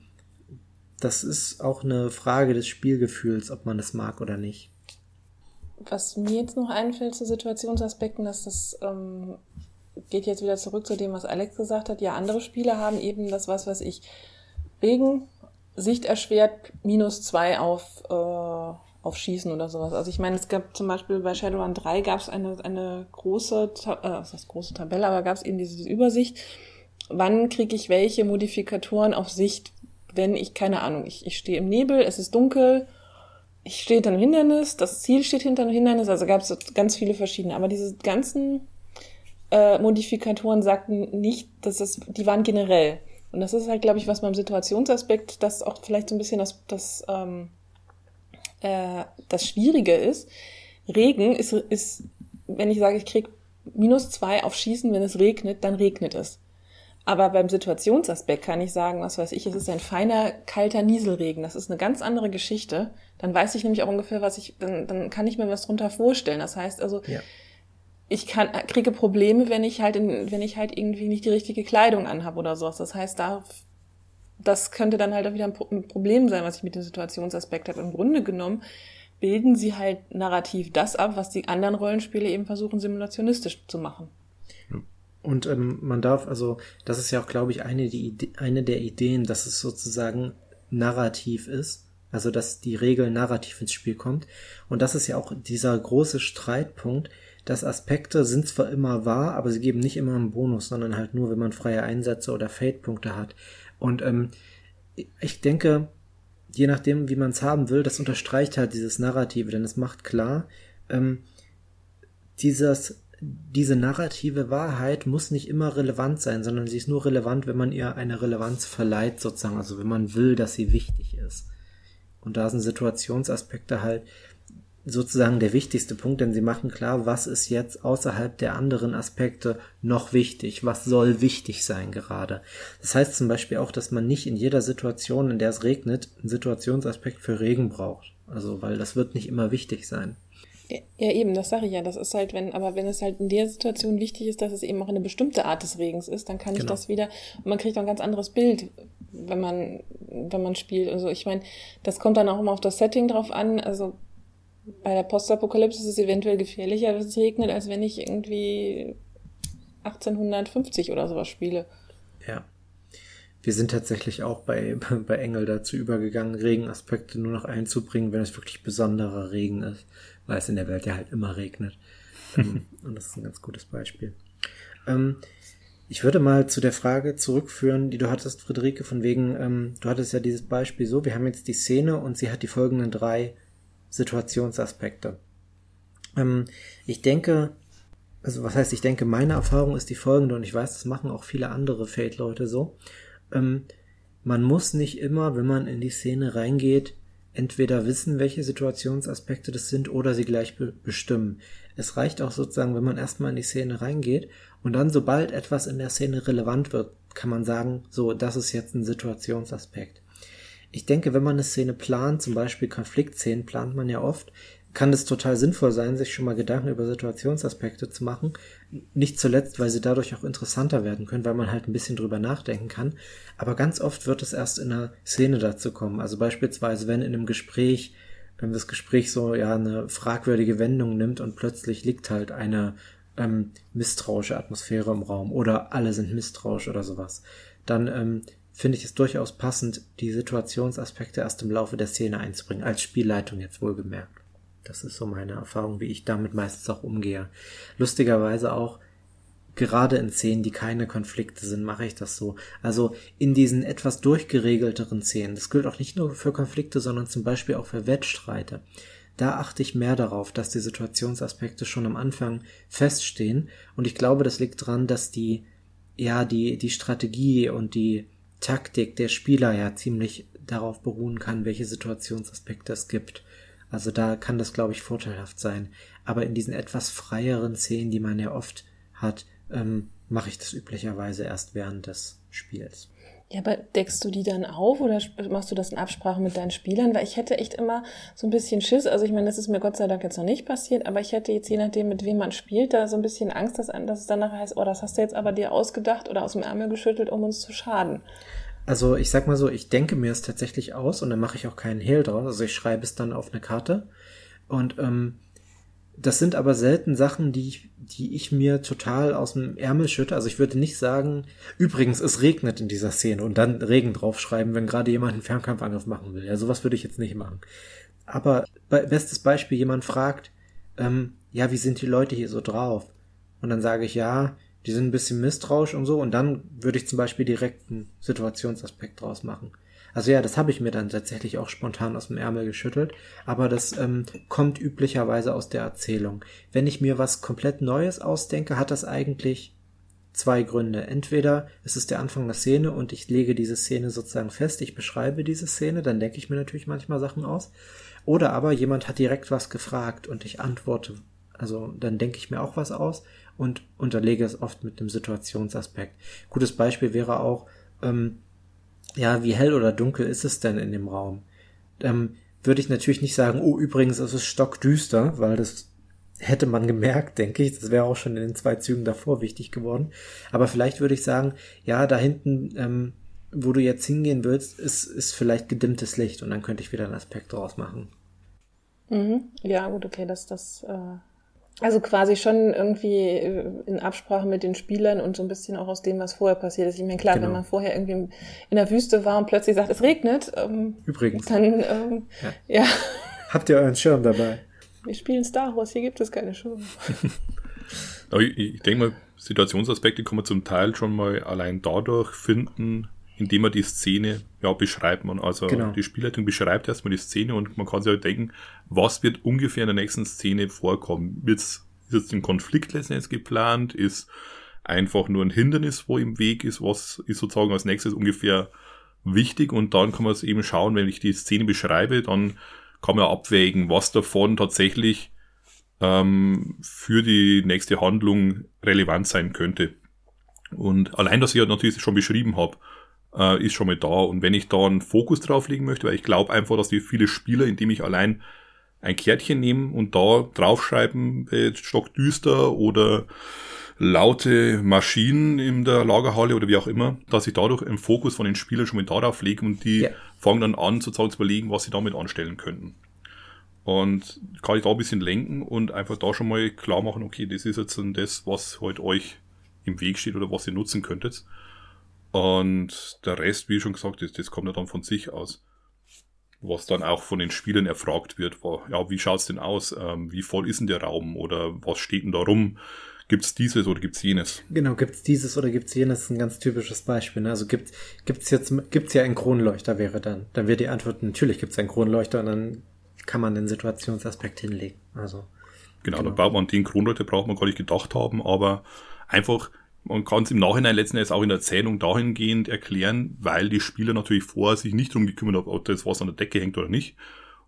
S2: das ist auch eine Frage des Spielgefühls, ob man das mag oder nicht.
S3: Was mir jetzt noch einfällt zu Situationsaspekten, dass das ähm, geht jetzt wieder zurück zu dem, was Alex gesagt hat. Ja, andere Spiele haben eben das, was weiß ich, Regen, Sicht erschwert, minus zwei auf, äh, auf Schießen oder sowas. Also ich meine, es gab zum Beispiel bei Shadowrun 3 gab es eine, eine große, äh, was heißt große Tabelle, aber gab es eben diese Übersicht, wann kriege ich welche Modifikatoren auf Sicht, wenn ich, keine Ahnung, ich, ich stehe im Nebel, es ist dunkel, ich stehe hinter einem Hindernis, das Ziel steht hinter einem Hindernis, also gab es ganz viele verschiedene. Aber diese ganzen äh, Modifikatoren sagten nicht, dass es, die waren generell. Und das ist halt, glaube ich, was beim Situationsaspekt, das auch vielleicht so ein bisschen das, das, ähm, äh, das Schwierige ist. Regen ist, ist, wenn ich sage, ich krieg minus zwei auf Schießen, wenn es regnet, dann regnet es. Aber beim Situationsaspekt kann ich sagen, was weiß ich, es ist ein feiner, kalter Nieselregen. Das ist eine ganz andere Geschichte. Dann weiß ich nämlich auch ungefähr, was ich, dann, dann kann ich mir was drunter vorstellen. Das heißt also, ja. ich kann, kriege Probleme, wenn ich halt, in, wenn ich halt irgendwie nicht die richtige Kleidung anhabe oder sowas. Das heißt, da, das könnte dann halt auch wieder ein Problem sein, was ich mit dem Situationsaspekt habe. Im Grunde genommen bilden sie halt narrativ das ab, was die anderen Rollenspiele eben versuchen, simulationistisch zu machen.
S2: Und ähm, man darf, also, das ist ja auch, glaube ich, eine, die Idee, eine der Ideen, dass es sozusagen narrativ ist. Also, dass die Regel narrativ ins Spiel kommt. Und das ist ja auch dieser große Streitpunkt, dass Aspekte sind zwar immer wahr, aber sie geben nicht immer einen Bonus, sondern halt nur, wenn man freie Einsätze oder Fate-Punkte hat. Und ähm, ich denke, je nachdem, wie man es haben will, das unterstreicht halt dieses Narrative, denn es macht klar, ähm, dieses diese narrative Wahrheit muss nicht immer relevant sein, sondern sie ist nur relevant, wenn man ihr eine Relevanz verleiht, sozusagen, also wenn man will, dass sie wichtig ist. Und da sind Situationsaspekte halt sozusagen der wichtigste Punkt, denn sie machen klar, was ist jetzt außerhalb der anderen Aspekte noch wichtig, was soll wichtig sein gerade. Das heißt zum Beispiel auch, dass man nicht in jeder Situation, in der es regnet, einen Situationsaspekt für Regen braucht. Also, weil das wird nicht immer wichtig sein.
S3: Ja, eben, das sage ich ja. Das ist halt, wenn, aber wenn es halt in der Situation wichtig ist, dass es eben auch eine bestimmte Art des Regens ist, dann kann genau. ich das wieder, und man kriegt auch ein ganz anderes Bild, wenn man, wenn man spielt. Also ich meine, das kommt dann auch immer auf das Setting drauf an. Also bei der Postapokalypse ist es eventuell gefährlicher, wenn es regnet, als wenn ich irgendwie 1850 oder sowas spiele.
S2: Ja. Wir sind tatsächlich auch bei, bei Engel dazu übergegangen, Regenaspekte nur noch einzubringen, wenn es wirklich besonderer Regen ist weil es in der Welt ja halt immer regnet. Ähm, und das ist ein ganz gutes Beispiel. Ähm, Ich würde mal zu der Frage zurückführen, die du hattest, Friederike, von wegen, ähm, du hattest ja dieses Beispiel so, wir haben jetzt die Szene und sie hat die folgenden drei Situationsaspekte. Ähm, ich denke, also was heißt, ich denke, meine Erfahrung ist die folgende und ich weiß, das machen auch viele andere Fate-Leute so. Ähm, man muss nicht immer, wenn man in die Szene reingeht, entweder wissen, welche Situationsaspekte das sind oder sie gleich be bestimmen. Es reicht auch sozusagen, wenn man erstmal in die Szene reingeht und dann, sobald etwas in der Szene relevant wird, kann man sagen, so, das ist jetzt ein Situationsaspekt. Ich denke, wenn man eine Szene plant, zum Beispiel Konfliktszenen plant man ja oft, kann es total sinnvoll sein, sich schon mal Gedanken über Situationsaspekte zu machen. Nicht zuletzt, weil sie dadurch auch interessanter werden können, weil man halt ein bisschen drüber nachdenken kann. Aber ganz oft wird es erst in einer Szene dazu kommen. Also beispielsweise, wenn in einem Gespräch, wenn das Gespräch so ja eine fragwürdige Wendung nimmt und plötzlich liegt halt eine ähm, misstrauische Atmosphäre im Raum oder alle sind misstrauisch oder sowas, dann ähm, finde ich es durchaus passend, die Situationsaspekte erst im Laufe der Szene einzubringen, als Spielleitung jetzt wohlgemerkt. Das ist so meine Erfahrung, wie ich damit meistens auch umgehe. Lustigerweise auch, gerade in Szenen, die keine Konflikte sind, mache ich das so. Also in diesen etwas durchgeregelteren Szenen, das gilt auch nicht nur für Konflikte, sondern zum Beispiel auch für Wettstreite. Da achte ich mehr darauf, dass die Situationsaspekte schon am Anfang feststehen. Und ich glaube, das liegt daran, dass die, ja, die, die Strategie und die Taktik der Spieler ja ziemlich darauf beruhen kann, welche Situationsaspekte es gibt. Also da kann das, glaube ich, vorteilhaft sein. Aber in diesen etwas freieren Szenen, die man ja oft hat, ähm, mache ich das üblicherweise erst während des Spiels.
S3: Ja, aber deckst du die dann auf oder machst du das in Absprache mit deinen Spielern? Weil ich hätte echt immer so ein bisschen Schiss. Also ich meine, das ist mir Gott sei Dank jetzt noch nicht passiert, aber ich hätte jetzt je nachdem, mit wem man spielt, da so ein bisschen Angst, dass, dass es danach heißt, oh, das hast du jetzt aber dir ausgedacht oder aus dem Ärmel geschüttelt, um uns zu schaden.
S2: Also ich sag mal so, ich denke mir es tatsächlich aus und dann mache ich auch keinen Hehl draus. Also ich schreibe es dann auf eine Karte. Und ähm, das sind aber selten Sachen, die ich, die ich mir total aus dem Ärmel schütte. Also ich würde nicht sagen, übrigens, es regnet in dieser Szene und dann Regen draufschreiben, wenn gerade jemand einen Fernkampfangriff machen will. Ja, sowas würde ich jetzt nicht machen. Aber bestes Beispiel, jemand fragt, ähm, ja, wie sind die Leute hier so drauf? Und dann sage ich, ja, die sind ein bisschen misstrauisch und so und dann würde ich zum Beispiel direkt einen Situationsaspekt draus machen. Also ja, das habe ich mir dann tatsächlich auch spontan aus dem Ärmel geschüttelt, aber das ähm, kommt üblicherweise aus der Erzählung. Wenn ich mir was komplett Neues ausdenke, hat das eigentlich zwei Gründe. Entweder es ist der Anfang der Szene und ich lege diese Szene sozusagen fest, ich beschreibe diese Szene, dann denke ich mir natürlich manchmal Sachen aus. Oder aber jemand hat direkt was gefragt und ich antworte, also dann denke ich mir auch was aus und unterlege es oft mit dem Situationsaspekt. Gutes Beispiel wäre auch, ähm, ja, wie hell oder dunkel ist es denn in dem Raum? Ähm, würde ich natürlich nicht sagen, oh, übrigens, es ist stockdüster, weil das hätte man gemerkt, denke ich. Das wäre auch schon in den zwei Zügen davor wichtig geworden. Aber vielleicht würde ich sagen, ja, da hinten, ähm, wo du jetzt hingehen willst, ist, ist vielleicht gedimmtes Licht und dann könnte ich wieder einen Aspekt draus machen.
S3: Mhm. Ja, gut, okay, das, das äh, also quasi schon irgendwie äh, in Absprache mit den Spielern und so ein bisschen auch aus dem, was vorher passiert ist. Ich meine, klar, genau. wenn man vorher irgendwie in der Wüste war und plötzlich sagt, es regnet, ähm,
S2: übrigens,
S3: dann ähm, ja. ja.
S2: Habt ihr euren Schirm dabei?
S3: Wir spielen Star Wars, hier gibt es keine Schirme.
S1: ich, ich denke mal, Situationsaspekte kann man zum Teil schon mal allein dadurch finden, indem man die Szene ja beschreibt. Man also genau. die Spielleitung beschreibt erstmal die Szene und man kann sich halt denken, was wird ungefähr in der nächsten Szene vorkommen. Wird's, ist jetzt ein Konflikt letztendlich geplant? Ist einfach nur ein Hindernis, wo im Weg ist? Was ist sozusagen als nächstes ungefähr wichtig? Und dann kann man es eben schauen, wenn ich die Szene beschreibe, dann kann man abwägen, was davon tatsächlich ähm, für die nächste Handlung relevant sein könnte. Und allein, dass ich ja natürlich schon beschrieben habe, äh, ist schon mal da. Und wenn ich da einen Fokus drauf legen möchte, weil ich glaube einfach, dass die viele Spieler, indem ich allein ein Kärtchen nehmen und da draufschreiben, äh, stockdüster oder laute Maschinen in der Lagerhalle oder wie auch immer, dass ich dadurch einen Fokus von den Spielern schon mal darauf lege und die ja. fangen dann an, sozusagen zu überlegen, was sie damit anstellen könnten. Und kann ich da ein bisschen lenken und einfach da schon mal klar machen, okay, das ist jetzt das, was heute halt euch im Weg steht oder was ihr nutzen könntet. Und der Rest, wie schon gesagt ist, das kommt ja dann von sich aus. Was dann auch von den Spielern erfragt wird, war, ja, wie schaut's denn aus? Ähm, wie voll ist denn der Raum? Oder was steht denn da rum? gibt's dieses oder gibt's jenes?
S2: Genau, gibt's dieses oder gibt's jenes, ist ein ganz typisches Beispiel. Ne? Also gibt gibt's jetzt gibt's ja einen Kronleuchter wäre dann. Dann wäre die Antwort natürlich gibt's einen Kronleuchter und dann kann man den Situationsaspekt hinlegen. Also
S1: genau, genau. da baut man den Kronleuchter braucht man gar nicht gedacht haben, aber einfach man kann es im Nachhinein letzten Endes auch in der Erzählung dahingehend erklären, weil die Spieler natürlich vorher sich nicht drum gekümmert haben, ob das was an der Decke hängt oder nicht.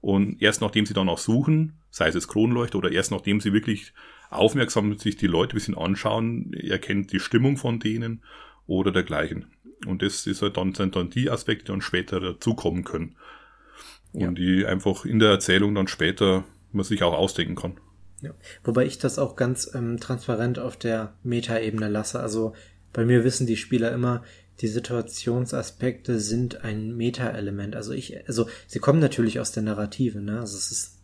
S1: Und erst nachdem sie danach suchen, sei es Kronleuchter oder erst nachdem sie wirklich aufmerksam sich die Leute ein bisschen anschauen, erkennt die Stimmung von denen oder dergleichen. Und das ist halt dann, sind dann die Aspekte, die dann später dazukommen können. Und ja. die einfach in der Erzählung dann später man sich auch ausdenken kann.
S2: Ja. Wobei ich das auch ganz ähm, transparent auf der Metaebene lasse. Also bei mir wissen die Spieler immer, die Situationsaspekte sind ein Meta-Element. Also ich, also sie kommen natürlich aus der Narrative, ne? Also es ist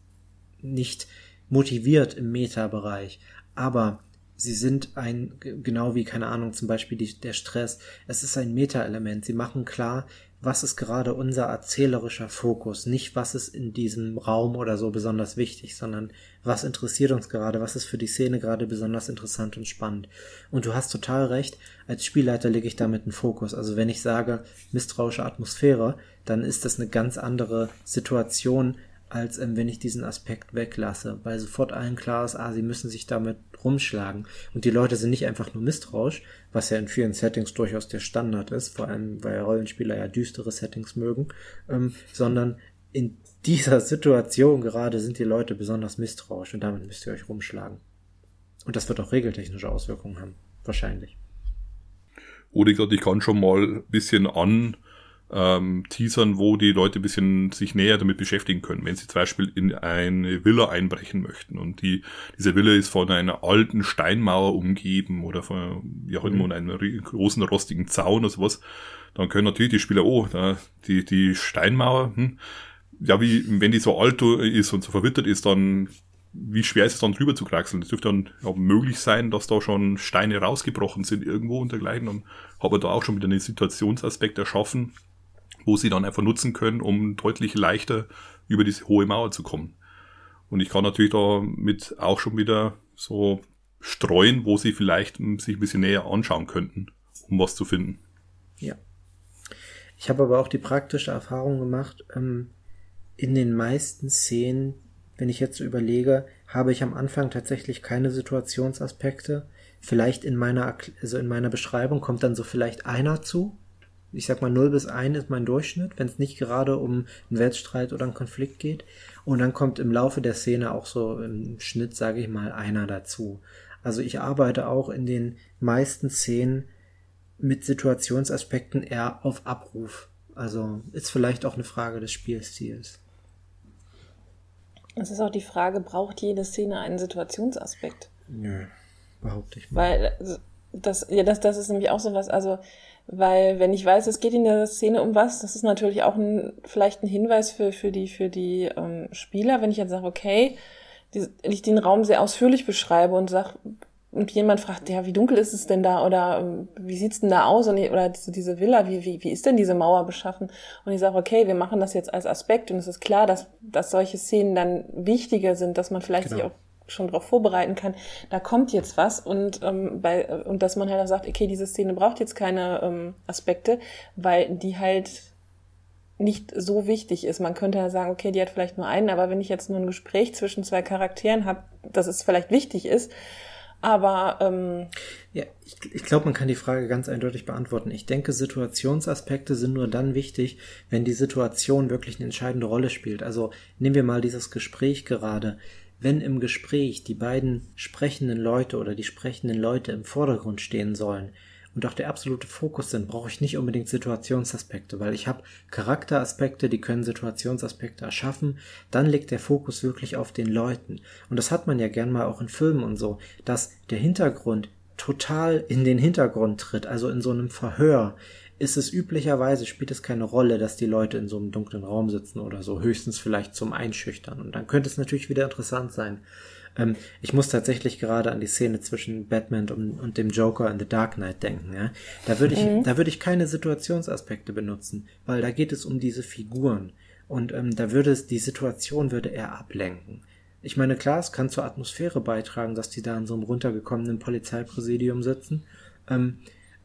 S2: nicht motiviert im Meta-Bereich, aber sie sind ein, genau wie, keine Ahnung, zum Beispiel die, der Stress, es ist ein Meta-Element. Sie machen klar, was ist gerade unser erzählerischer Fokus, nicht was ist in diesem Raum oder so besonders wichtig, sondern was interessiert uns gerade, was ist für die Szene gerade besonders interessant und spannend. Und du hast total recht, als Spielleiter lege ich damit einen Fokus. Also wenn ich sage misstrauische Atmosphäre, dann ist das eine ganz andere Situation, als ähm, wenn ich diesen Aspekt weglasse, weil sofort allen klar ist, ah, sie müssen sich damit rumschlagen. Und die Leute sind nicht einfach nur misstrauisch, was ja in vielen Settings durchaus der Standard ist, vor allem weil Rollenspieler ja düstere Settings mögen, ähm, sondern in dieser Situation gerade sind die Leute besonders misstrauisch und damit müsst ihr euch rumschlagen. Und das wird auch regeltechnische Auswirkungen haben, wahrscheinlich.
S1: Oder ich kann schon mal ein bisschen an ähm, teasern, wo die Leute ein bisschen sich näher damit beschäftigen können. Wenn sie zum Beispiel in eine Villa einbrechen möchten und die, diese Villa ist von einer alten Steinmauer umgeben oder von, ja, mhm. von einem großen rostigen Zaun oder sowas, dann können natürlich die Spieler, oh, da, die, die Steinmauer, hm, ja, wie, wenn die so alt ist und so verwittert ist, dann wie schwer ist es dann drüber zu kraxeln? Es dürfte dann auch möglich sein, dass da schon Steine rausgebrochen sind irgendwo und dergleichen. Und habe da auch schon wieder einen Situationsaspekt erschaffen, wo sie dann einfach nutzen können, um deutlich leichter über diese hohe Mauer zu kommen. Und ich kann natürlich damit auch schon wieder so streuen, wo sie vielleicht sich ein bisschen näher anschauen könnten, um was zu finden.
S2: Ja. Ich habe aber auch die praktische Erfahrung gemacht, ähm, in den meisten Szenen, wenn ich jetzt überlege, habe ich am Anfang tatsächlich keine Situationsaspekte. Vielleicht in meiner, also in meiner Beschreibung kommt dann so vielleicht einer zu, ich sag mal 0 bis 1 ist mein Durchschnitt, wenn es nicht gerade um einen Wettstreit oder einen Konflikt geht. Und dann kommt im Laufe der Szene auch so im Schnitt, sage ich mal, einer dazu. Also ich arbeite auch in den meisten Szenen mit Situationsaspekten eher auf Abruf. Also ist vielleicht auch eine Frage des Spielstils.
S3: Es ist auch die Frage, braucht jede Szene einen Situationsaspekt?
S2: Nö, behaupte ich
S3: mal. Weil also, das, ja, das, das ist nämlich auch so was, also weil wenn ich weiß, es geht in der Szene um was, das ist natürlich auch ein, vielleicht ein Hinweis für, für die, für die ähm, Spieler, wenn ich jetzt sage, okay, die, ich den Raum sehr ausführlich beschreibe und sag, und jemand fragt, ja, wie dunkel ist es denn da oder ähm, wie sieht's denn da aus und, oder diese, diese Villa, wie, wie, wie ist denn diese Mauer beschaffen? Und ich sage, okay, wir machen das jetzt als Aspekt und es ist klar, dass, dass solche Szenen dann wichtiger sind, dass man vielleicht genau. sich auch schon darauf vorbereiten kann, da kommt jetzt was und ähm, bei und dass man halt auch sagt, okay, diese Szene braucht jetzt keine ähm, Aspekte, weil die halt nicht so wichtig ist. Man könnte ja sagen, okay, die hat vielleicht nur einen, aber wenn ich jetzt nur ein Gespräch zwischen zwei Charakteren habe, dass es vielleicht wichtig ist, aber ähm,
S2: ja, ich, ich glaube, man kann die Frage ganz eindeutig beantworten. Ich denke, Situationsaspekte sind nur dann wichtig, wenn die Situation wirklich eine entscheidende Rolle spielt. Also nehmen wir mal dieses Gespräch gerade wenn im Gespräch die beiden sprechenden Leute oder die sprechenden Leute im Vordergrund stehen sollen und auch der absolute Fokus sind, brauche ich nicht unbedingt Situationsaspekte, weil ich habe Charakteraspekte, die können Situationsaspekte erschaffen, dann liegt der Fokus wirklich auf den Leuten. Und das hat man ja gern mal auch in Filmen und so, dass der Hintergrund total in den Hintergrund tritt, also in so einem Verhör, ist es üblicherweise, spielt es keine Rolle, dass die Leute in so einem dunklen Raum sitzen oder so, höchstens vielleicht zum Einschüchtern. Und dann könnte es natürlich wieder interessant sein. Ähm, ich muss tatsächlich gerade an die Szene zwischen Batman und, und, dem Joker in The Dark Knight denken. Ja? Da würde ich, mhm. da würde ich keine Situationsaspekte benutzen, weil da geht es um diese Figuren. Und ähm, da würde es, die Situation würde eher ablenken. ich meine, klar, es kann zur Atmosphäre beitragen, dass die da in so einem runtergekommenen Polizeipräsidium sitzen. Ähm,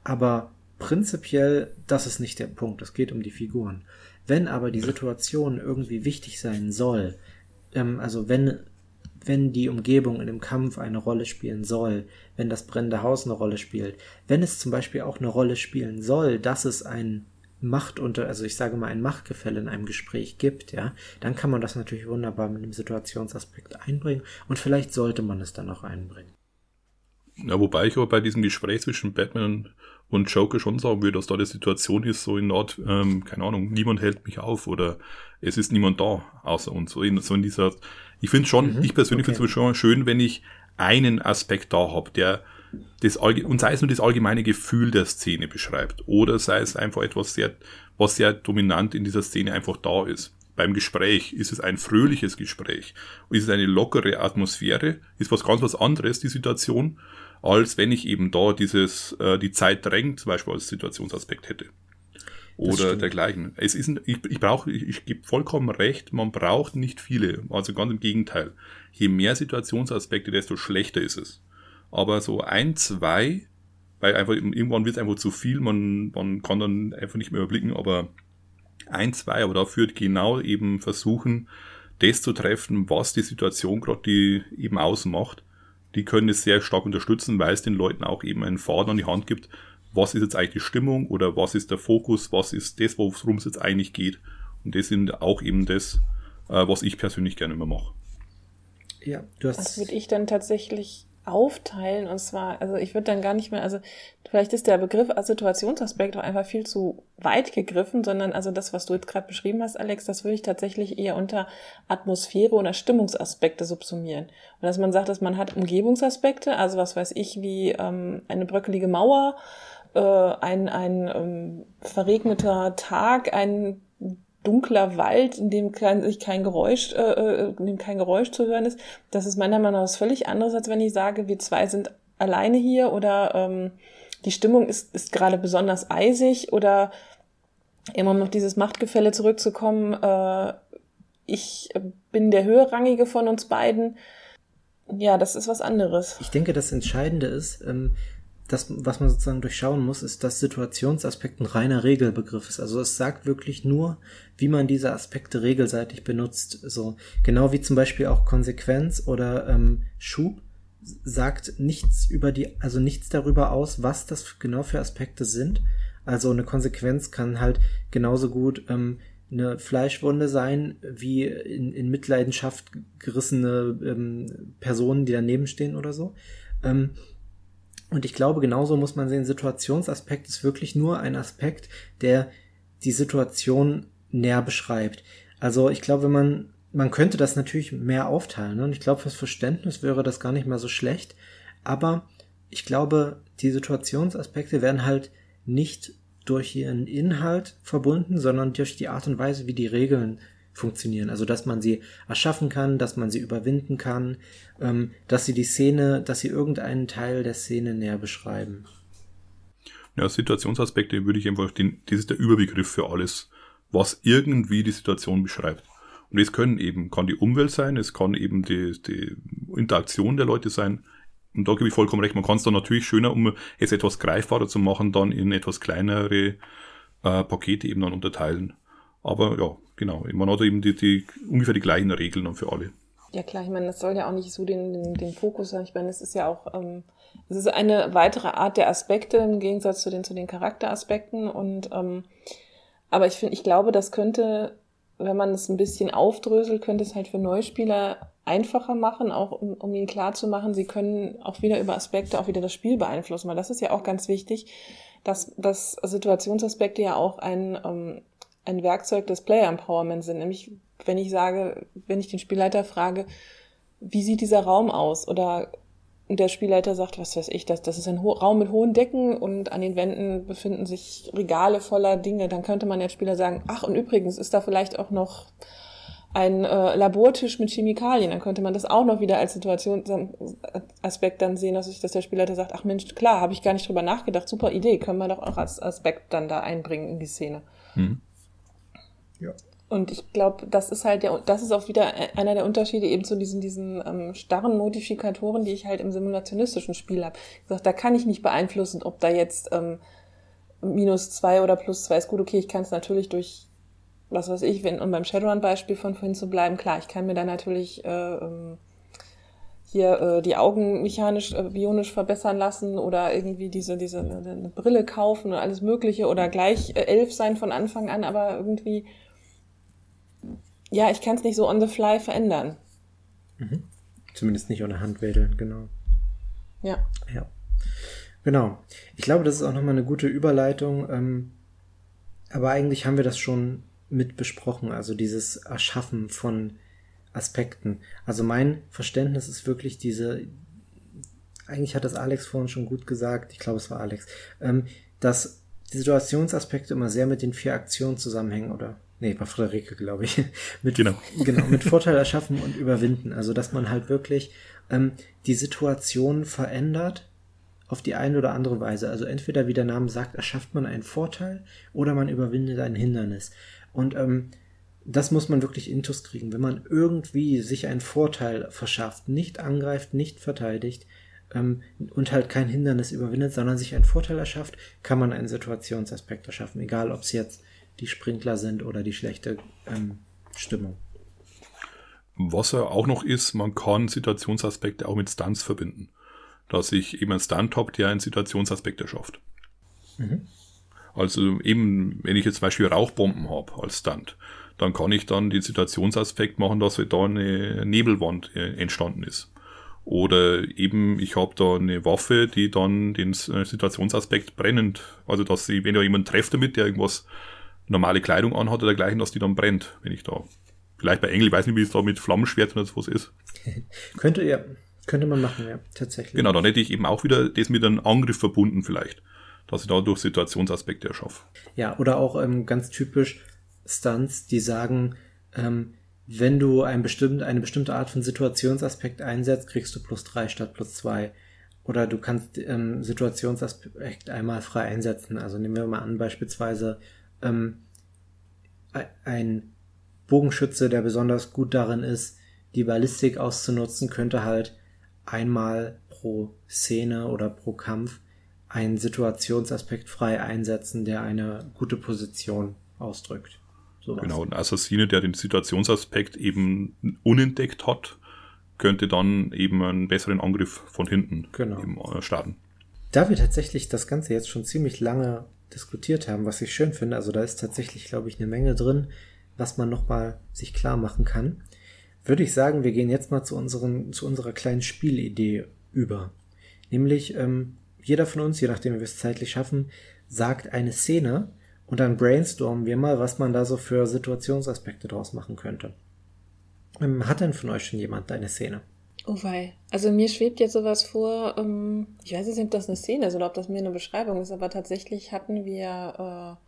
S2: aber prinzipiell, das ist nicht der Punkt. Es geht um die Figuren. Wenn aber die Situation irgendwie wichtig sein soll, ähm, also wenn, wenn die Umgebung in dem Kampf eine Rolle spielen soll, wenn das brennende Haus eine Rolle spielt, wenn es zum Beispiel auch eine Rolle spielen soll, dass es ein Macht unter, also ich sage mal ein Machtgefälle in einem Gespräch gibt, ja, dann kann man das natürlich wunderbar mit einem Situationsaspekt einbringen und vielleicht sollte man es dann auch einbringen.
S1: Ja, wobei ich aber bei diesem Gespräch zwischen Batman und Joker schon sagen würde, dass da die Situation ist, so in Art, ähm, keine Ahnung, niemand hält mich auf oder es ist niemand da außer uns. So in, so in dieser, ich finde schon, mhm, ich persönlich okay. finde es schon schön, wenn ich einen Aspekt da habe, der das, und sei es nur das allgemeine Gefühl der Szene beschreibt oder sei es einfach etwas sehr, was sehr dominant in dieser Szene einfach da ist. Beim Gespräch ist es ein fröhliches Gespräch, ist es eine lockere Atmosphäre, ist was ganz was anderes, die Situation, als wenn ich eben da dieses, äh, die Zeit drängt, zum Beispiel als Situationsaspekt hätte. Oder dergleichen. Es ist, ein, ich, ich brauche, ich, ich gebe vollkommen recht, man braucht nicht viele. Also ganz im Gegenteil. Je mehr Situationsaspekte, desto schlechter ist es. Aber so ein, zwei, weil einfach irgendwann wird es einfach zu viel, man, man kann dann einfach nicht mehr überblicken, aber ein, zwei, aber da führt genau eben versuchen, das zu treffen, was die Situation gerade die eben ausmacht. Die können es sehr stark unterstützen, weil es den Leuten auch eben einen Faden an die Hand gibt, was ist jetzt eigentlich die Stimmung oder was ist der Fokus, was ist das, worum es jetzt eigentlich geht. Und das sind auch eben das, äh, was ich persönlich gerne immer mache.
S3: Ja, du hast. Das würde ich dann tatsächlich aufteilen und zwar, also ich würde dann gar nicht mehr, also vielleicht ist der Begriff Situationsaspekt auch einfach viel zu weit gegriffen, sondern also das, was du jetzt gerade beschrieben hast, Alex, das würde ich tatsächlich eher unter Atmosphäre oder Stimmungsaspekte subsumieren. Und dass man sagt, dass man hat Umgebungsaspekte, also was weiß ich, wie ähm, eine bröckelige Mauer, äh, ein, ein ähm, verregneter Tag, ein dunkler Wald, in dem kein, kein Geräusch, äh, äh, in dem kein Geräusch zu hören ist, das ist meiner Meinung nach was völlig anderes, als wenn ich sage, wir zwei sind alleine hier oder ähm, die Stimmung ist, ist gerade besonders eisig oder immer um noch dieses Machtgefälle zurückzukommen, äh, ich bin der höherrangige von uns beiden. Ja, das ist was anderes.
S2: Ich denke, das Entscheidende ist, ähm, das, was man sozusagen durchschauen muss, ist, dass Situationsaspekt ein reiner Regelbegriff ist. Also es sagt wirklich nur, wie man diese Aspekte regelseitig benutzt. So genau wie zum Beispiel auch Konsequenz oder ähm, Schub sagt nichts über die, also nichts darüber aus, was das genau für Aspekte sind. Also eine Konsequenz kann halt genauso gut ähm, eine Fleischwunde sein, wie in, in Mitleidenschaft gerissene ähm, Personen, die daneben stehen oder so. Ähm, und ich glaube, genauso muss man sehen, Situationsaspekt ist wirklich nur ein Aspekt, der die Situation näher beschreibt. Also ich glaube, wenn man, man könnte das natürlich mehr aufteilen. Ne? Und ich glaube, fürs Verständnis wäre das gar nicht mehr so schlecht. Aber ich glaube, die Situationsaspekte werden halt nicht durch ihren Inhalt verbunden, sondern durch die Art und Weise, wie die Regeln funktionieren. Also dass man sie erschaffen kann, dass man sie überwinden kann, ähm, dass sie die Szene, dass sie irgendeinen Teil der Szene näher beschreiben.
S1: Ja, Situationsaspekte würde ich einfach, den, das ist der Überbegriff für alles, was irgendwie die Situation beschreibt. Und es können eben, kann die Umwelt sein, es kann eben die, die Interaktion der Leute sein. Und da gebe ich vollkommen recht, man kann es dann natürlich schöner, um es etwas greifbarer zu machen, dann in etwas kleinere äh, Pakete eben dann unterteilen. Aber ja, genau, man hat eben die, die, ungefähr die gleichen Regeln für alle.
S3: Ja klar, ich meine, das soll ja auch nicht so den, den, den Fokus haben. Ich meine, es ist ja auch, ähm, es ist eine weitere Art der Aspekte im Gegensatz zu den, zu den Charakteraspekten. Und ähm, aber ich finde, ich glaube, das könnte, wenn man es ein bisschen aufdröselt, könnte es halt für Neuspieler einfacher machen, auch um, um ihnen klar zu machen, sie können auch wieder über Aspekte auch wieder das Spiel beeinflussen, weil das ist ja auch ganz wichtig, dass, dass Situationsaspekte ja auch ein, ähm, ein Werkzeug des Player Empowerment sind. Nämlich, wenn ich sage, wenn ich den Spielleiter frage, wie sieht dieser Raum aus? Oder der Spielleiter sagt, was weiß ich, das, das ist ein Raum mit hohen Decken und an den Wänden befinden sich Regale voller Dinge. Dann könnte man als Spieler sagen, ach, und übrigens ist da vielleicht auch noch ein äh, Labortisch mit Chemikalien. Dann könnte man das auch noch wieder als Situationsaspekt dann sehen, dass, ich, dass der Spielleiter sagt, ach Mensch, klar, habe ich gar nicht drüber nachgedacht, super Idee, können wir doch auch als Aspekt dann da einbringen in die Szene. Mhm.
S2: Ja.
S3: Und ich glaube, das ist halt der, das ist auch wieder einer der Unterschiede eben zu diesen, diesen ähm, starren Modifikatoren, die ich halt im simulationistischen Spiel habe. Sag, da kann ich nicht beeinflussen, ob da jetzt ähm, minus zwei oder plus zwei ist gut, okay, ich kann es natürlich durch, was weiß ich, wenn, um beim Shadowrun-Beispiel von vorhin zu bleiben, klar, ich kann mir da natürlich äh, ähm, hier äh, die Augen mechanisch, äh, bionisch verbessern lassen oder irgendwie diese, diese eine, eine Brille kaufen und alles Mögliche oder gleich äh, elf sein von Anfang an, aber irgendwie, ja, ich kann es nicht so on the fly verändern.
S2: Mhm. Zumindest nicht ohne Handwedeln, genau.
S3: Ja.
S2: Ja. Genau. Ich glaube, das ist auch nochmal eine gute Überleitung. Ähm, aber eigentlich haben wir das schon mit besprochen. Also dieses Erschaffen von Aspekten. Also mein Verständnis ist wirklich diese, eigentlich hat das Alex vorhin schon gut gesagt, ich glaube es war Alex, ähm, dass die Situationsaspekte immer sehr mit den vier Aktionen zusammenhängen oder nee, war Friederike, glaube ich. mit, genau. genau, mit Vorteil erschaffen und überwinden. Also dass man halt wirklich ähm, die Situation verändert auf die eine oder andere Weise. Also entweder, wie der Name sagt, erschafft man einen Vorteil oder man überwindet ein Hindernis. Und ähm, das muss man wirklich intus kriegen. Wenn man irgendwie sich einen Vorteil verschafft, nicht angreift, nicht verteidigt ähm, und halt kein Hindernis überwindet, sondern sich einen Vorteil erschafft, kann man einen Situationsaspekt erschaffen. Egal, ob es jetzt die Sprinkler sind oder die schlechte ähm, Stimmung.
S1: Was er auch noch ist, man kann Situationsaspekte auch mit Stunts verbinden. Dass ich eben einen Stunt habe, der einen Situationsaspekt erschafft. Mhm. Also eben, wenn ich jetzt zum Beispiel Rauchbomben habe als Stunt, dann kann ich dann den Situationsaspekt machen, dass da eine Nebelwand äh, entstanden ist. Oder eben, ich habe da eine Waffe, die dann den äh, Situationsaspekt brennend, also dass sie, wenn da jemand trefft damit, der irgendwas normale Kleidung anhat oder dergleichen, dass die dann brennt, wenn ich da. Vielleicht bei Engel, ich weiß nicht, wie es da mit Flammenschwert oder sowas ist.
S2: könnte, ja, könnte man machen, ja, tatsächlich.
S1: Genau, dann hätte ich eben auch wieder das mit einem Angriff verbunden vielleicht, dass ich dadurch Situationsaspekte erschaffe.
S2: Ja, oder auch ähm, ganz typisch, Stunts, die sagen, ähm, wenn du ein bestimmt, eine bestimmte Art von Situationsaspekt einsetzt, kriegst du plus drei statt plus zwei. Oder du kannst ähm, Situationsaspekt einmal frei einsetzen. Also nehmen wir mal an, beispielsweise ähm, ein Bogenschütze, der besonders gut darin ist, die Ballistik auszunutzen, könnte halt einmal pro Szene oder pro Kampf einen Situationsaspekt frei einsetzen, der eine gute Position ausdrückt.
S1: Sowas. Genau, ein Assassine, der den Situationsaspekt eben unentdeckt hat, könnte dann eben einen besseren Angriff von hinten genau. äh, starten.
S2: Da wir tatsächlich das Ganze jetzt schon ziemlich lange diskutiert haben, was ich schön finde, also da ist tatsächlich, glaube ich, eine Menge drin, was man nochmal sich klar machen kann, würde ich sagen, wir gehen jetzt mal zu, unseren, zu unserer kleinen Spielidee über. Nämlich, ähm, jeder von uns, je nachdem wie wir es zeitlich schaffen, sagt eine Szene, und dann brainstormen wir mal, was man da so für Situationsaspekte draus machen könnte. Ähm, hat denn von euch schon jemand eine Szene?
S3: Oh wei. Also mir schwebt jetzt sowas vor, ähm, ich weiß nicht, ob das eine Szene ist oder ob das mir eine Beschreibung ist, aber tatsächlich hatten wir äh,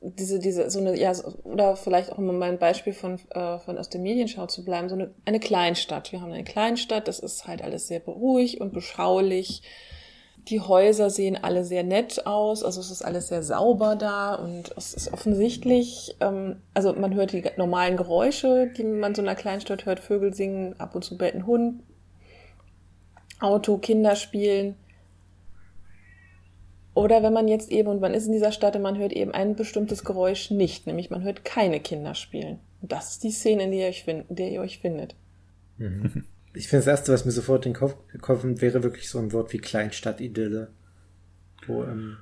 S3: diese, diese, so eine, ja, oder vielleicht auch mal mein Beispiel von, äh, von aus der Medienschau zu bleiben, so eine, eine Kleinstadt. Wir haben eine Kleinstadt, das ist halt alles sehr ruhig und beschaulich. Die Häuser sehen alle sehr nett aus, also es ist alles sehr sauber da und es ist offensichtlich, ähm, also man hört die normalen Geräusche, die man so in einer Kleinstadt hört, Vögel singen, ab und zu bellt ein Hund, Auto, Kinder spielen. Oder wenn man jetzt eben, und man ist in dieser Stadt und man hört eben ein bestimmtes Geräusch nicht, nämlich man hört keine Kinder spielen. Und das ist die Szene, in der ihr euch, find, in der ihr euch findet.
S2: Mhm ich finde, das Erste, was mir sofort in den Kopf kommt, wäre wirklich so ein Wort wie Kleinstadt-Idylle, wo ähm,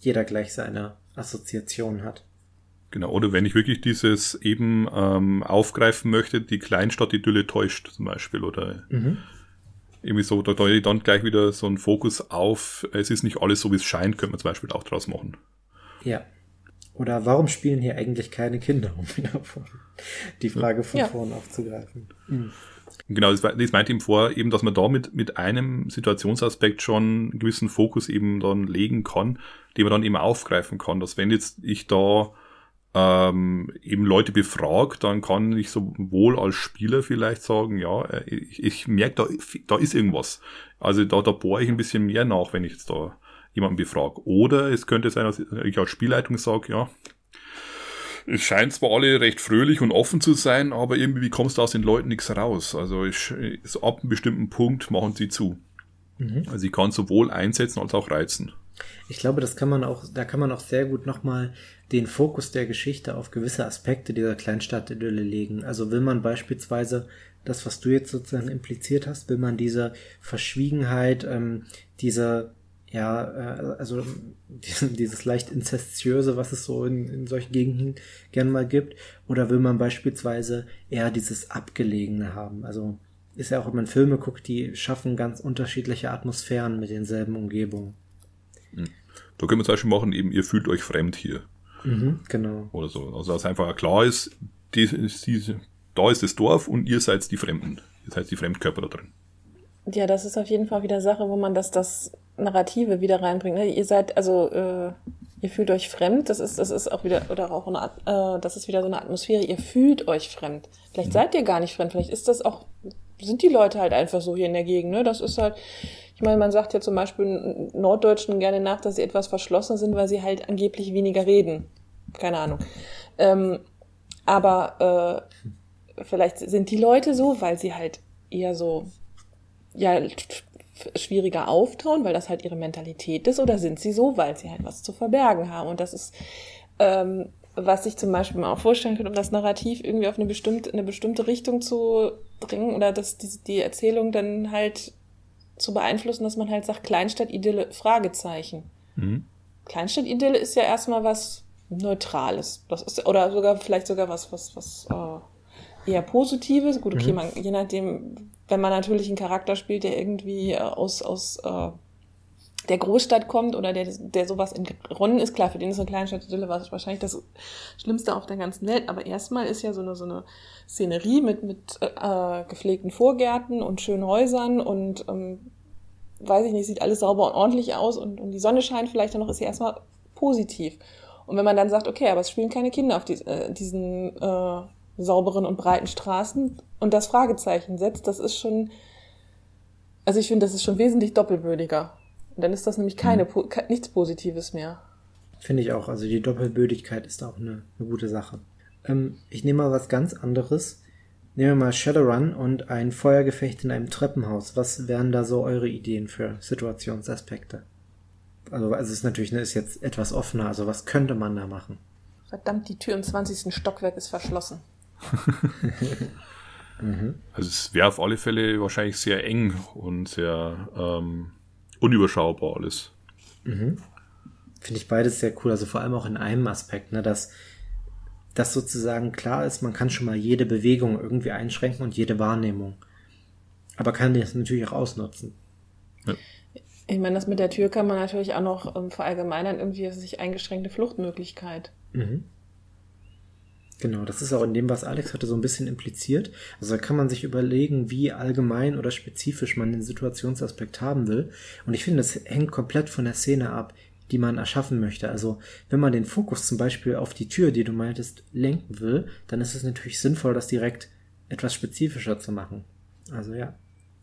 S2: jeder gleich seine Assoziation hat.
S1: Genau, oder wenn ich wirklich dieses eben ähm, aufgreifen möchte, die Kleinstadt-Idylle täuscht zum Beispiel, oder mhm. irgendwie so, da, da dann gleich wieder so ein Fokus auf, es ist nicht alles so, wie es scheint, könnte man zum Beispiel auch draus machen.
S2: Ja. Oder warum spielen hier eigentlich keine Kinder, um wieder die Frage von ja. vorn aufzugreifen? Mhm.
S1: Genau, das, das meinte ihm vor, eben, dass man da mit, mit einem Situationsaspekt schon einen gewissen Fokus eben dann legen kann, den man dann eben aufgreifen kann. Dass wenn jetzt ich da ähm, eben Leute befrage, dann kann ich sowohl als Spieler vielleicht sagen, ja, äh, ich, ich merke, da, da ist irgendwas. Also da, da bohre ich ein bisschen mehr nach, wenn ich jetzt da jemanden befrage. Oder es könnte sein, dass ich als Spielleitung sage, ja, es scheint zwar alle recht fröhlich und offen zu sein, aber irgendwie kommst du aus den Leuten nichts raus. Also ich, so ab einem bestimmten Punkt machen sie zu. Mhm. Also sie kann sowohl einsetzen als auch reizen.
S2: Ich glaube, das kann man auch, da kann man auch sehr gut nochmal den Fokus der Geschichte auf gewisse Aspekte dieser Kleinstadt-Idylle legen. Also will man beispielsweise das, was du jetzt sozusagen impliziert hast, will man diese Verschwiegenheit, ähm, diese ja, äh, also dieses leicht inzestiöse, was es so in, in solchen Gegenden gern mal gibt, oder will man beispielsweise eher dieses Abgelegene haben? Also ist ja auch, wenn man Filme guckt, die schaffen ganz unterschiedliche Atmosphären mit denselben Umgebungen.
S1: Hm. Da können wir zum Beispiel machen, eben, ihr fühlt euch fremd hier.
S2: Mhm, genau.
S1: Oder so. Also, dass einfach klar ist, die, die, da ist das Dorf und ihr seid die Fremden. Ihr seid die Fremdkörper da drin.
S3: Ja, das ist auf jeden Fall wieder Sache, wo man das, das Narrative wieder reinbringt. Ne? Ihr seid, also, äh, ihr fühlt euch fremd, das ist, das ist auch wieder, oder auch eine, äh, das ist wieder so eine Atmosphäre, ihr fühlt euch fremd. Vielleicht seid ihr gar nicht fremd, vielleicht ist das auch, sind die Leute halt einfach so hier in der Gegend, ne? Das ist halt, ich meine, man sagt ja zum Beispiel Norddeutschen gerne nach, dass sie etwas verschlossen sind, weil sie halt angeblich weniger reden. Keine Ahnung. Ähm, aber äh, vielleicht sind die Leute so, weil sie halt eher so ja schwieriger auftauen, weil das halt ihre Mentalität ist, oder sind sie so, weil sie halt was zu verbergen haben? Und das ist, ähm, was ich zum Beispiel mal auch vorstellen könnte, um das Narrativ irgendwie auf eine bestimmte, eine bestimmte Richtung zu bringen oder das, die, die Erzählung dann halt zu beeinflussen, dass man halt sagt, Kleinstadt-Idylle, Fragezeichen. Mhm. Kleinstadt-Idylle ist ja erstmal was Neutrales. Das ist, oder sogar, vielleicht sogar was, was, was äh, eher Positives. Gut, okay, mhm. man, je nachdem, wenn man natürlich einen Charakter spielt, der irgendwie äh, aus, aus äh, der Großstadt kommt oder der, der sowas in Ronnen ist, klar, für den ist eine Kleinstadt Idylle wahrscheinlich das Schlimmste auf der ganzen Welt, aber erstmal ist ja so eine, so eine Szenerie mit, mit äh, gepflegten Vorgärten und schönen Häusern und ähm, weiß ich nicht, sieht alles sauber und ordentlich aus und, und die Sonne scheint vielleicht dann noch, ist ja erstmal positiv. Und wenn man dann sagt, okay, aber es spielen keine Kinder auf die, äh, diesen äh, sauberen und breiten Straßen und das Fragezeichen setzt, das ist schon, also ich finde, das ist schon wesentlich doppelbödiger. Und dann ist das nämlich keine, mhm. nichts Positives mehr.
S2: Finde ich auch. Also die Doppelbödigkeit ist auch eine, eine gute Sache. Ähm, ich nehme mal was ganz anderes. Nehmen wir mal Shadowrun und ein Feuergefecht in einem Treppenhaus. Was wären da so eure Ideen für Situationsaspekte? Also, also es ist natürlich, ne, ist jetzt etwas offener. Also was könnte man da machen?
S3: Verdammt, die Tür im 20. Stockwerk ist verschlossen.
S1: Mhm. Also es wäre auf alle Fälle wahrscheinlich sehr eng und sehr ähm, unüberschaubar alles.
S2: Mhm. Finde ich beides sehr cool. Also vor allem auch in einem Aspekt, ne, dass das sozusagen klar ist, man kann schon mal jede Bewegung irgendwie einschränken und jede Wahrnehmung. Aber kann das natürlich auch ausnutzen.
S3: Ja. Ich meine, das mit der Tür kann man natürlich auch noch ähm, verallgemeinern, irgendwie sich eingeschränkte Fluchtmöglichkeit. Mhm.
S2: Genau, das ist auch in dem, was Alex hatte, so ein bisschen impliziert. Also da kann man sich überlegen, wie allgemein oder spezifisch man den Situationsaspekt haben will. Und ich finde, das hängt komplett von der Szene ab, die man erschaffen möchte. Also wenn man den Fokus zum Beispiel auf die Tür, die du meintest, lenken will, dann ist es natürlich sinnvoll, das direkt etwas spezifischer zu machen. Also ja,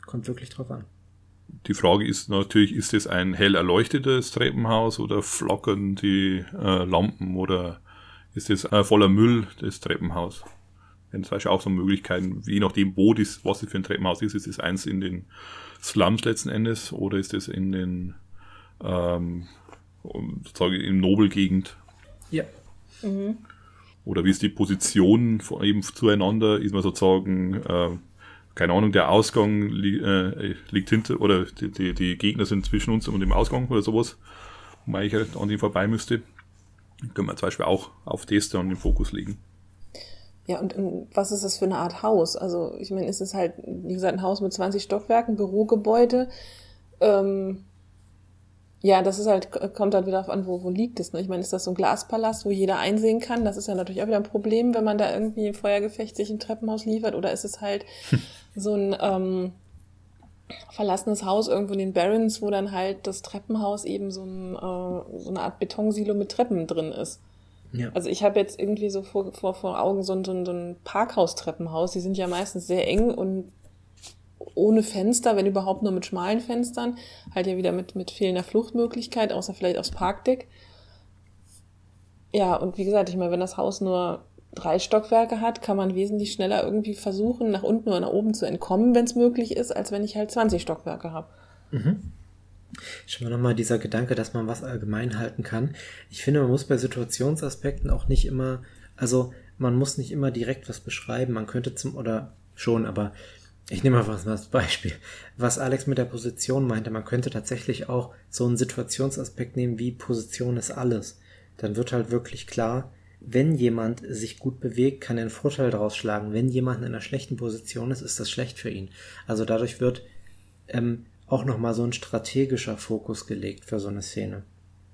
S2: kommt wirklich drauf an.
S1: Die Frage ist natürlich, ist es ein hell erleuchtetes Treppenhaus oder flockern die äh, Lampen oder ist es äh, voller Müll, das Treppenhaus. Denn zum Beispiel auch so Möglichkeiten, je nachdem, wo das, was es für ein Treppenhaus ist, ist es eins in den Slums letzten Endes oder ist es in den ähm, sozusagen in Nobelgegend?
S2: Ja. Mhm.
S1: Oder wie ist die Position von, eben zueinander? Ist man sozusagen, äh, keine Ahnung, der Ausgang li äh, liegt hinter, oder die, die, die, Gegner sind zwischen uns und dem Ausgang oder sowas, wo man eigentlich an dem vorbei müsste können wir zum Beispiel auch auf das dann den Fokus legen.
S3: Ja, und, und, was ist das für eine Art Haus? Also, ich meine, ist es halt, wie gesagt, ein Haus mit 20 Stockwerken, Bürogebäude. Ähm, ja, das ist halt, kommt halt wieder auf an, wo, wo liegt es. Ne? Ich meine, ist das so ein Glaspalast, wo jeder einsehen kann? Das ist ja natürlich auch wieder ein Problem, wenn man da irgendwie im Feuergefecht sich ein Treppenhaus liefert. Oder ist es halt so ein, ähm, verlassenes Haus irgendwo in den Barrens, wo dann halt das Treppenhaus eben so, ein, äh, so eine Art Betonsilo mit Treppen drin ist. Ja. Also ich habe jetzt irgendwie so vor, vor, vor Augen so ein, so ein, so ein Parkhaus-Treppenhaus. Die sind ja meistens sehr eng und ohne Fenster, wenn überhaupt nur mit schmalen Fenstern. Halt ja wieder mit, mit fehlender Fluchtmöglichkeit, außer vielleicht aufs Parkdeck. Ja, und wie gesagt, ich meine, wenn das Haus nur drei Stockwerke hat, kann man wesentlich schneller irgendwie versuchen, nach unten oder nach oben zu entkommen, wenn es möglich ist, als wenn ich halt 20 Stockwerke habe.
S2: Mhm. Schon mal nochmal dieser Gedanke, dass man was allgemein halten kann. Ich finde, man muss bei Situationsaspekten auch nicht immer, also man muss nicht immer direkt was beschreiben. Man könnte zum, oder schon, aber ich nehme mal was als Beispiel. Was Alex mit der Position meinte, man könnte tatsächlich auch so einen Situationsaspekt nehmen wie Position ist alles. Dann wird halt wirklich klar, wenn jemand sich gut bewegt, kann er einen Vorteil daraus schlagen. Wenn jemand in einer schlechten Position ist, ist das schlecht für ihn. Also dadurch wird ähm, auch nochmal so ein strategischer Fokus gelegt für so eine Szene.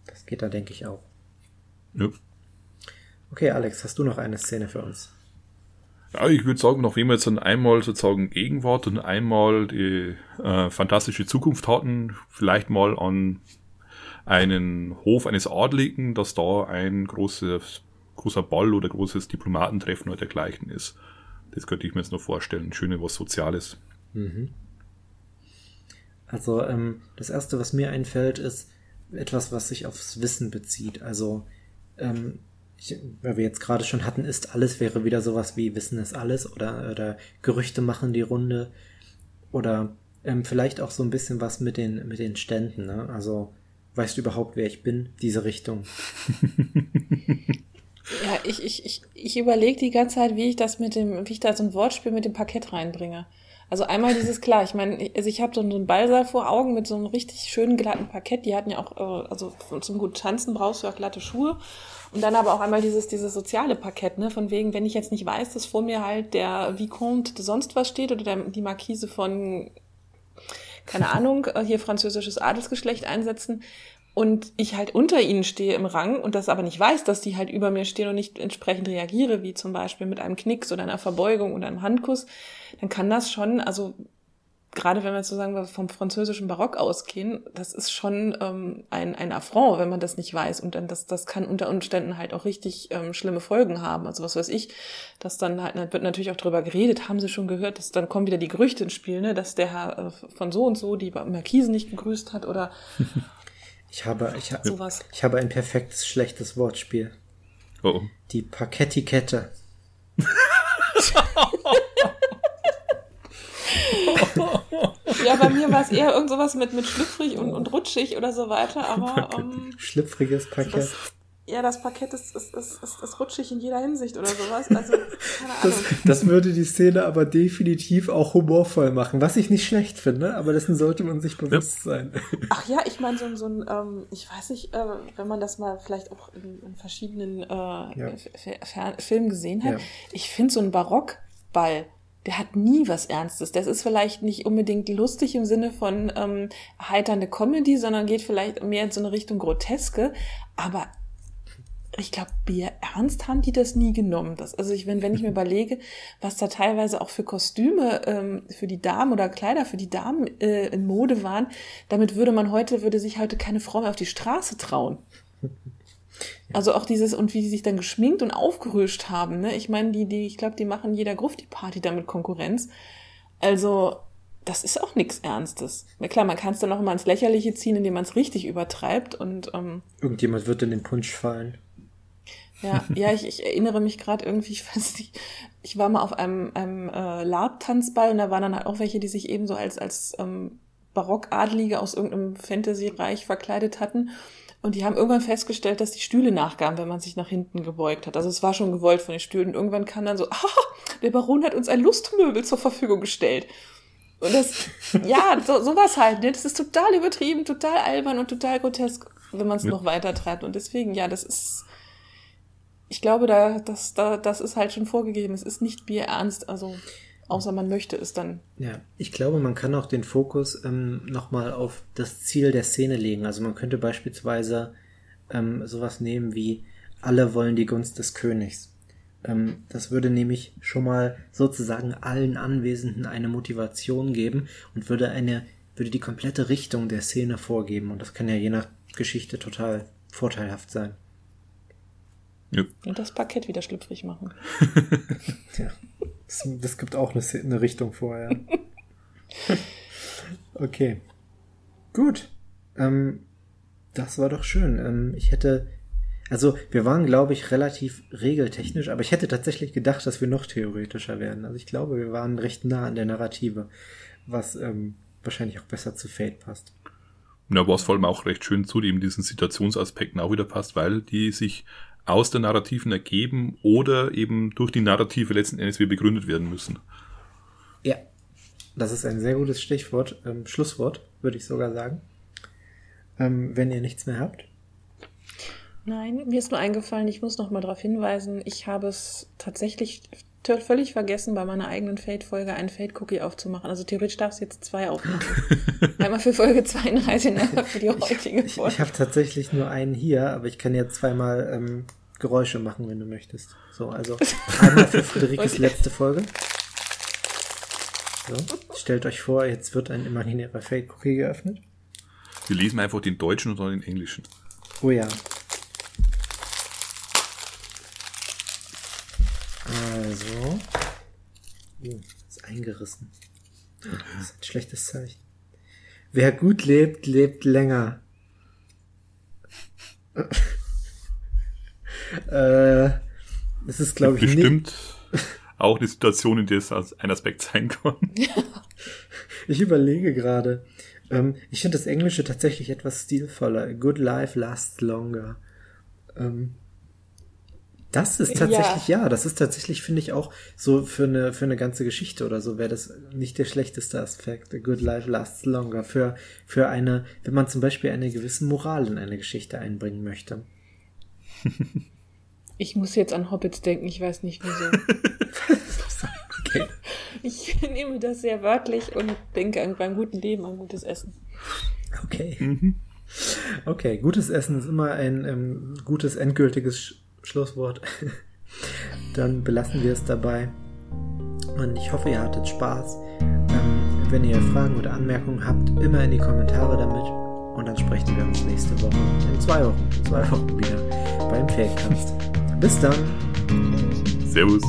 S2: Das geht da, denke ich, auch. Ja. Okay, Alex, hast du noch eine Szene für uns?
S1: Ja, ich würde sagen, nachdem wir jetzt dann einmal sozusagen Gegenwart und einmal die äh, fantastische Zukunft hatten, vielleicht mal an einen Hof eines Adligen, dass da ein großes, großer Ball oder großes Diplomatentreffen oder dergleichen ist. Das könnte ich mir jetzt noch vorstellen. Schöne was Soziales. Mhm.
S2: Also ähm, das Erste, was mir einfällt, ist etwas, was sich aufs Wissen bezieht. Also, ähm, ich, weil wir jetzt gerade schon hatten, ist alles wäre wieder sowas wie Wissen ist alles oder, oder Gerüchte machen die Runde oder ähm, vielleicht auch so ein bisschen was mit den, mit den Ständen. Ne? Also, weißt du überhaupt, wer ich bin? Diese Richtung.
S3: ja, ich, ich, ich, ich überlege die ganze Zeit, wie ich das mit dem, wie ich da so ein Wortspiel mit dem Parkett reinbringe. Also einmal dieses klar, ich meine, also ich habe so einen Ballsaal vor Augen mit so einem richtig schönen glatten Parkett. Die hatten ja auch, äh, also zum guten Tanzen brauchst du auch glatte Schuhe. Und dann aber auch einmal dieses, dieses soziale Parkett, ne, von wegen, wenn ich jetzt nicht weiß, dass vor mir halt der Vicomte sonst was steht oder der, die Marquise von, keine Ahnung, äh, hier französisches Adelsgeschlecht einsetzen, und ich halt unter ihnen stehe im Rang und das aber nicht weiß, dass die halt über mir stehen und nicht entsprechend reagiere, wie zum Beispiel mit einem Knicks oder einer Verbeugung oder einem Handkuss, dann kann das schon, also gerade wenn wir sozusagen vom französischen Barock ausgehen, das ist schon ähm, ein, ein Affront, wenn man das nicht weiß. Und dann das, das kann unter Umständen halt auch richtig ähm, schlimme Folgen haben. Also was weiß ich, dass dann halt wird natürlich auch drüber geredet, haben sie schon gehört, dass dann kommen wieder die Gerüchte ins Spiel, ne, dass der Herr äh, von so und so die Markise nicht gegrüßt hat oder
S2: Ich habe, ich, ha Sowas. ich habe ein perfektes schlechtes Wortspiel.
S1: Oh.
S2: Die Parkettikette.
S3: ja, bei mir war es eher irgend sowas mit, mit schlüpfrig und, und rutschig oder so weiter, aber. Ähm,
S2: Schlüpfriges Parkett.
S3: Ja, das Parkett ist, ist, ist, ist, ist rutschig in jeder Hinsicht oder sowas. Also, keine
S2: Ahnung. Das, das würde die Szene aber definitiv auch humorvoll machen, was ich nicht schlecht finde, aber dessen sollte man sich bewusst sein.
S3: Ach ja, ich meine, so, so ein, ähm, ich weiß nicht, äh, wenn man das mal vielleicht auch in, in verschiedenen äh, ja. Filmen gesehen hat, ja. ich finde so ein Barockball, der hat nie was Ernstes. Das ist vielleicht nicht unbedingt lustig im Sinne von ähm, heiternde Comedy, sondern geht vielleicht mehr in so eine Richtung Groteske. Aber ich glaube, Bier ernst haben die das nie genommen. Das, also ich, wenn, wenn ich mir überlege, was da teilweise auch für Kostüme ähm, für die Damen oder Kleider für die Damen äh, in Mode waren, damit würde man heute, würde sich heute keine Frau mehr auf die Straße trauen. Also auch dieses, und wie die sich dann geschminkt und aufgerüscht haben, ne? Ich meine, die, die, ich glaube, die machen jeder Grufti-Party damit Konkurrenz. Also, das ist auch nichts Ernstes. Na klar, man kann es dann auch immer ins Lächerliche ziehen, indem man es richtig übertreibt und ähm,
S2: Irgendjemand wird in den Punsch fallen.
S3: Ja, ja, ich, ich erinnere mich gerade irgendwie, ich weiß nicht, ich war mal auf einem, einem äh, Lab-Tanzball und da waren dann halt auch welche, die sich eben so als, als ähm, Barockadlige aus irgendeinem Fantasy-Reich verkleidet hatten. Und die haben irgendwann festgestellt, dass die Stühle nachgaben, wenn man sich nach hinten gebeugt hat. Also es war schon gewollt von den Stühlen. Und irgendwann kam dann so, ah, der Baron hat uns ein Lustmöbel zur Verfügung gestellt. Und das, ja, so, sowas halt, ne? Das ist total übertrieben, total albern und total grotesk, wenn man es noch weiter treibt. Und deswegen, ja, das ist, ich glaube, da, das, da, das ist halt schon vorgegeben. Es ist nicht bierernst, also außer man möchte es dann.
S2: Ja, ich glaube, man kann auch den Fokus ähm, nochmal auf das Ziel der Szene legen. Also man könnte beispielsweise ähm, sowas nehmen wie alle wollen die Gunst des Königs. Ähm, das würde nämlich schon mal sozusagen allen Anwesenden eine Motivation geben und würde eine, würde die komplette Richtung der Szene vorgeben. Und das kann ja je nach Geschichte total vorteilhaft sein.
S3: Ja. Und das Parkett wieder schlüpfrig machen.
S2: ja. Das, das, gibt auch eine, eine Richtung vorher. okay. Gut. Ähm, das war doch schön. Ähm, ich hätte Also wir waren, glaube ich, relativ regeltechnisch, aber ich hätte tatsächlich gedacht, dass wir noch theoretischer werden. Also ich glaube, wir waren recht nah an der Narrative, was ähm, wahrscheinlich auch besser zu Fate passt.
S1: Ja, was vor allem auch recht schön zu eben diesen Situationsaspekten auch wieder passt, weil die sich aus der Narrativen ergeben oder eben durch die Narrative letzten Endes wieder begründet werden müssen.
S2: Ja, das ist ein sehr gutes Stichwort, ähm, Schlusswort, würde ich sogar sagen. Ähm, wenn ihr nichts mehr habt.
S3: Nein, mir ist nur eingefallen, ich muss noch mal darauf hinweisen, ich habe es tatsächlich völlig vergessen, bei meiner eigenen Fade-Folge einen Fade-Cookie aufzumachen. Also theoretisch darfst du jetzt zwei aufmachen. einmal für Folge 32 und einmal für die heutige
S2: Ich,
S3: Folge.
S2: ich habe tatsächlich nur einen hier, aber ich kann jetzt zweimal ähm, Geräusche machen, wenn du möchtest. So, also einmal für Friederikes
S3: Okay.
S2: letzte Folge. So, stellt euch vor, jetzt wird ein imaginärer Fade-Cookie geöffnet.
S1: Wir lesen einfach den deutschen oder den englischen.
S2: Oh ja. Also. Oh, ist eingerissen. Das ist ein schlechtes Zeichen. Wer gut lebt, lebt länger. äh, das ist, glaube ich, nicht.
S1: Bestimmt auch eine Situation, in der es als ein Aspekt sein kann.
S2: Ich überlege gerade. Ähm, ich finde das Englische tatsächlich etwas stilvoller. A good life lasts longer. Ähm, das ist tatsächlich, ja. das ist tatsächlich, finde ich, auch so für eine, für eine ganze Geschichte oder so wäre das nicht der schlechteste Aspekt. A good life lasts longer. Für, für eine, wenn man zum Beispiel eine gewisse Moral in eine Geschichte einbringen möchte.
S3: Ich muss jetzt an Hobbits denken, ich weiß nicht wieso.
S2: Okay.
S3: Ich nehme das sehr wörtlich und denke an beim guten Leben an gutes Essen.
S2: Okay. Okay, gutes Essen ist immer ein ähm, gutes endgültiges Schlusswort. Dann belassen wir es dabei. Und ich hoffe, ihr hattet Spaß. Ähm, wenn ihr Fragen oder Anmerkungen habt, immer in die Kommentare damit. Und dann sprechen wir uns nächste Woche, in zwei Wochen, in zwei Wochen wieder beim Fakecast. Bis dann.
S1: Servus.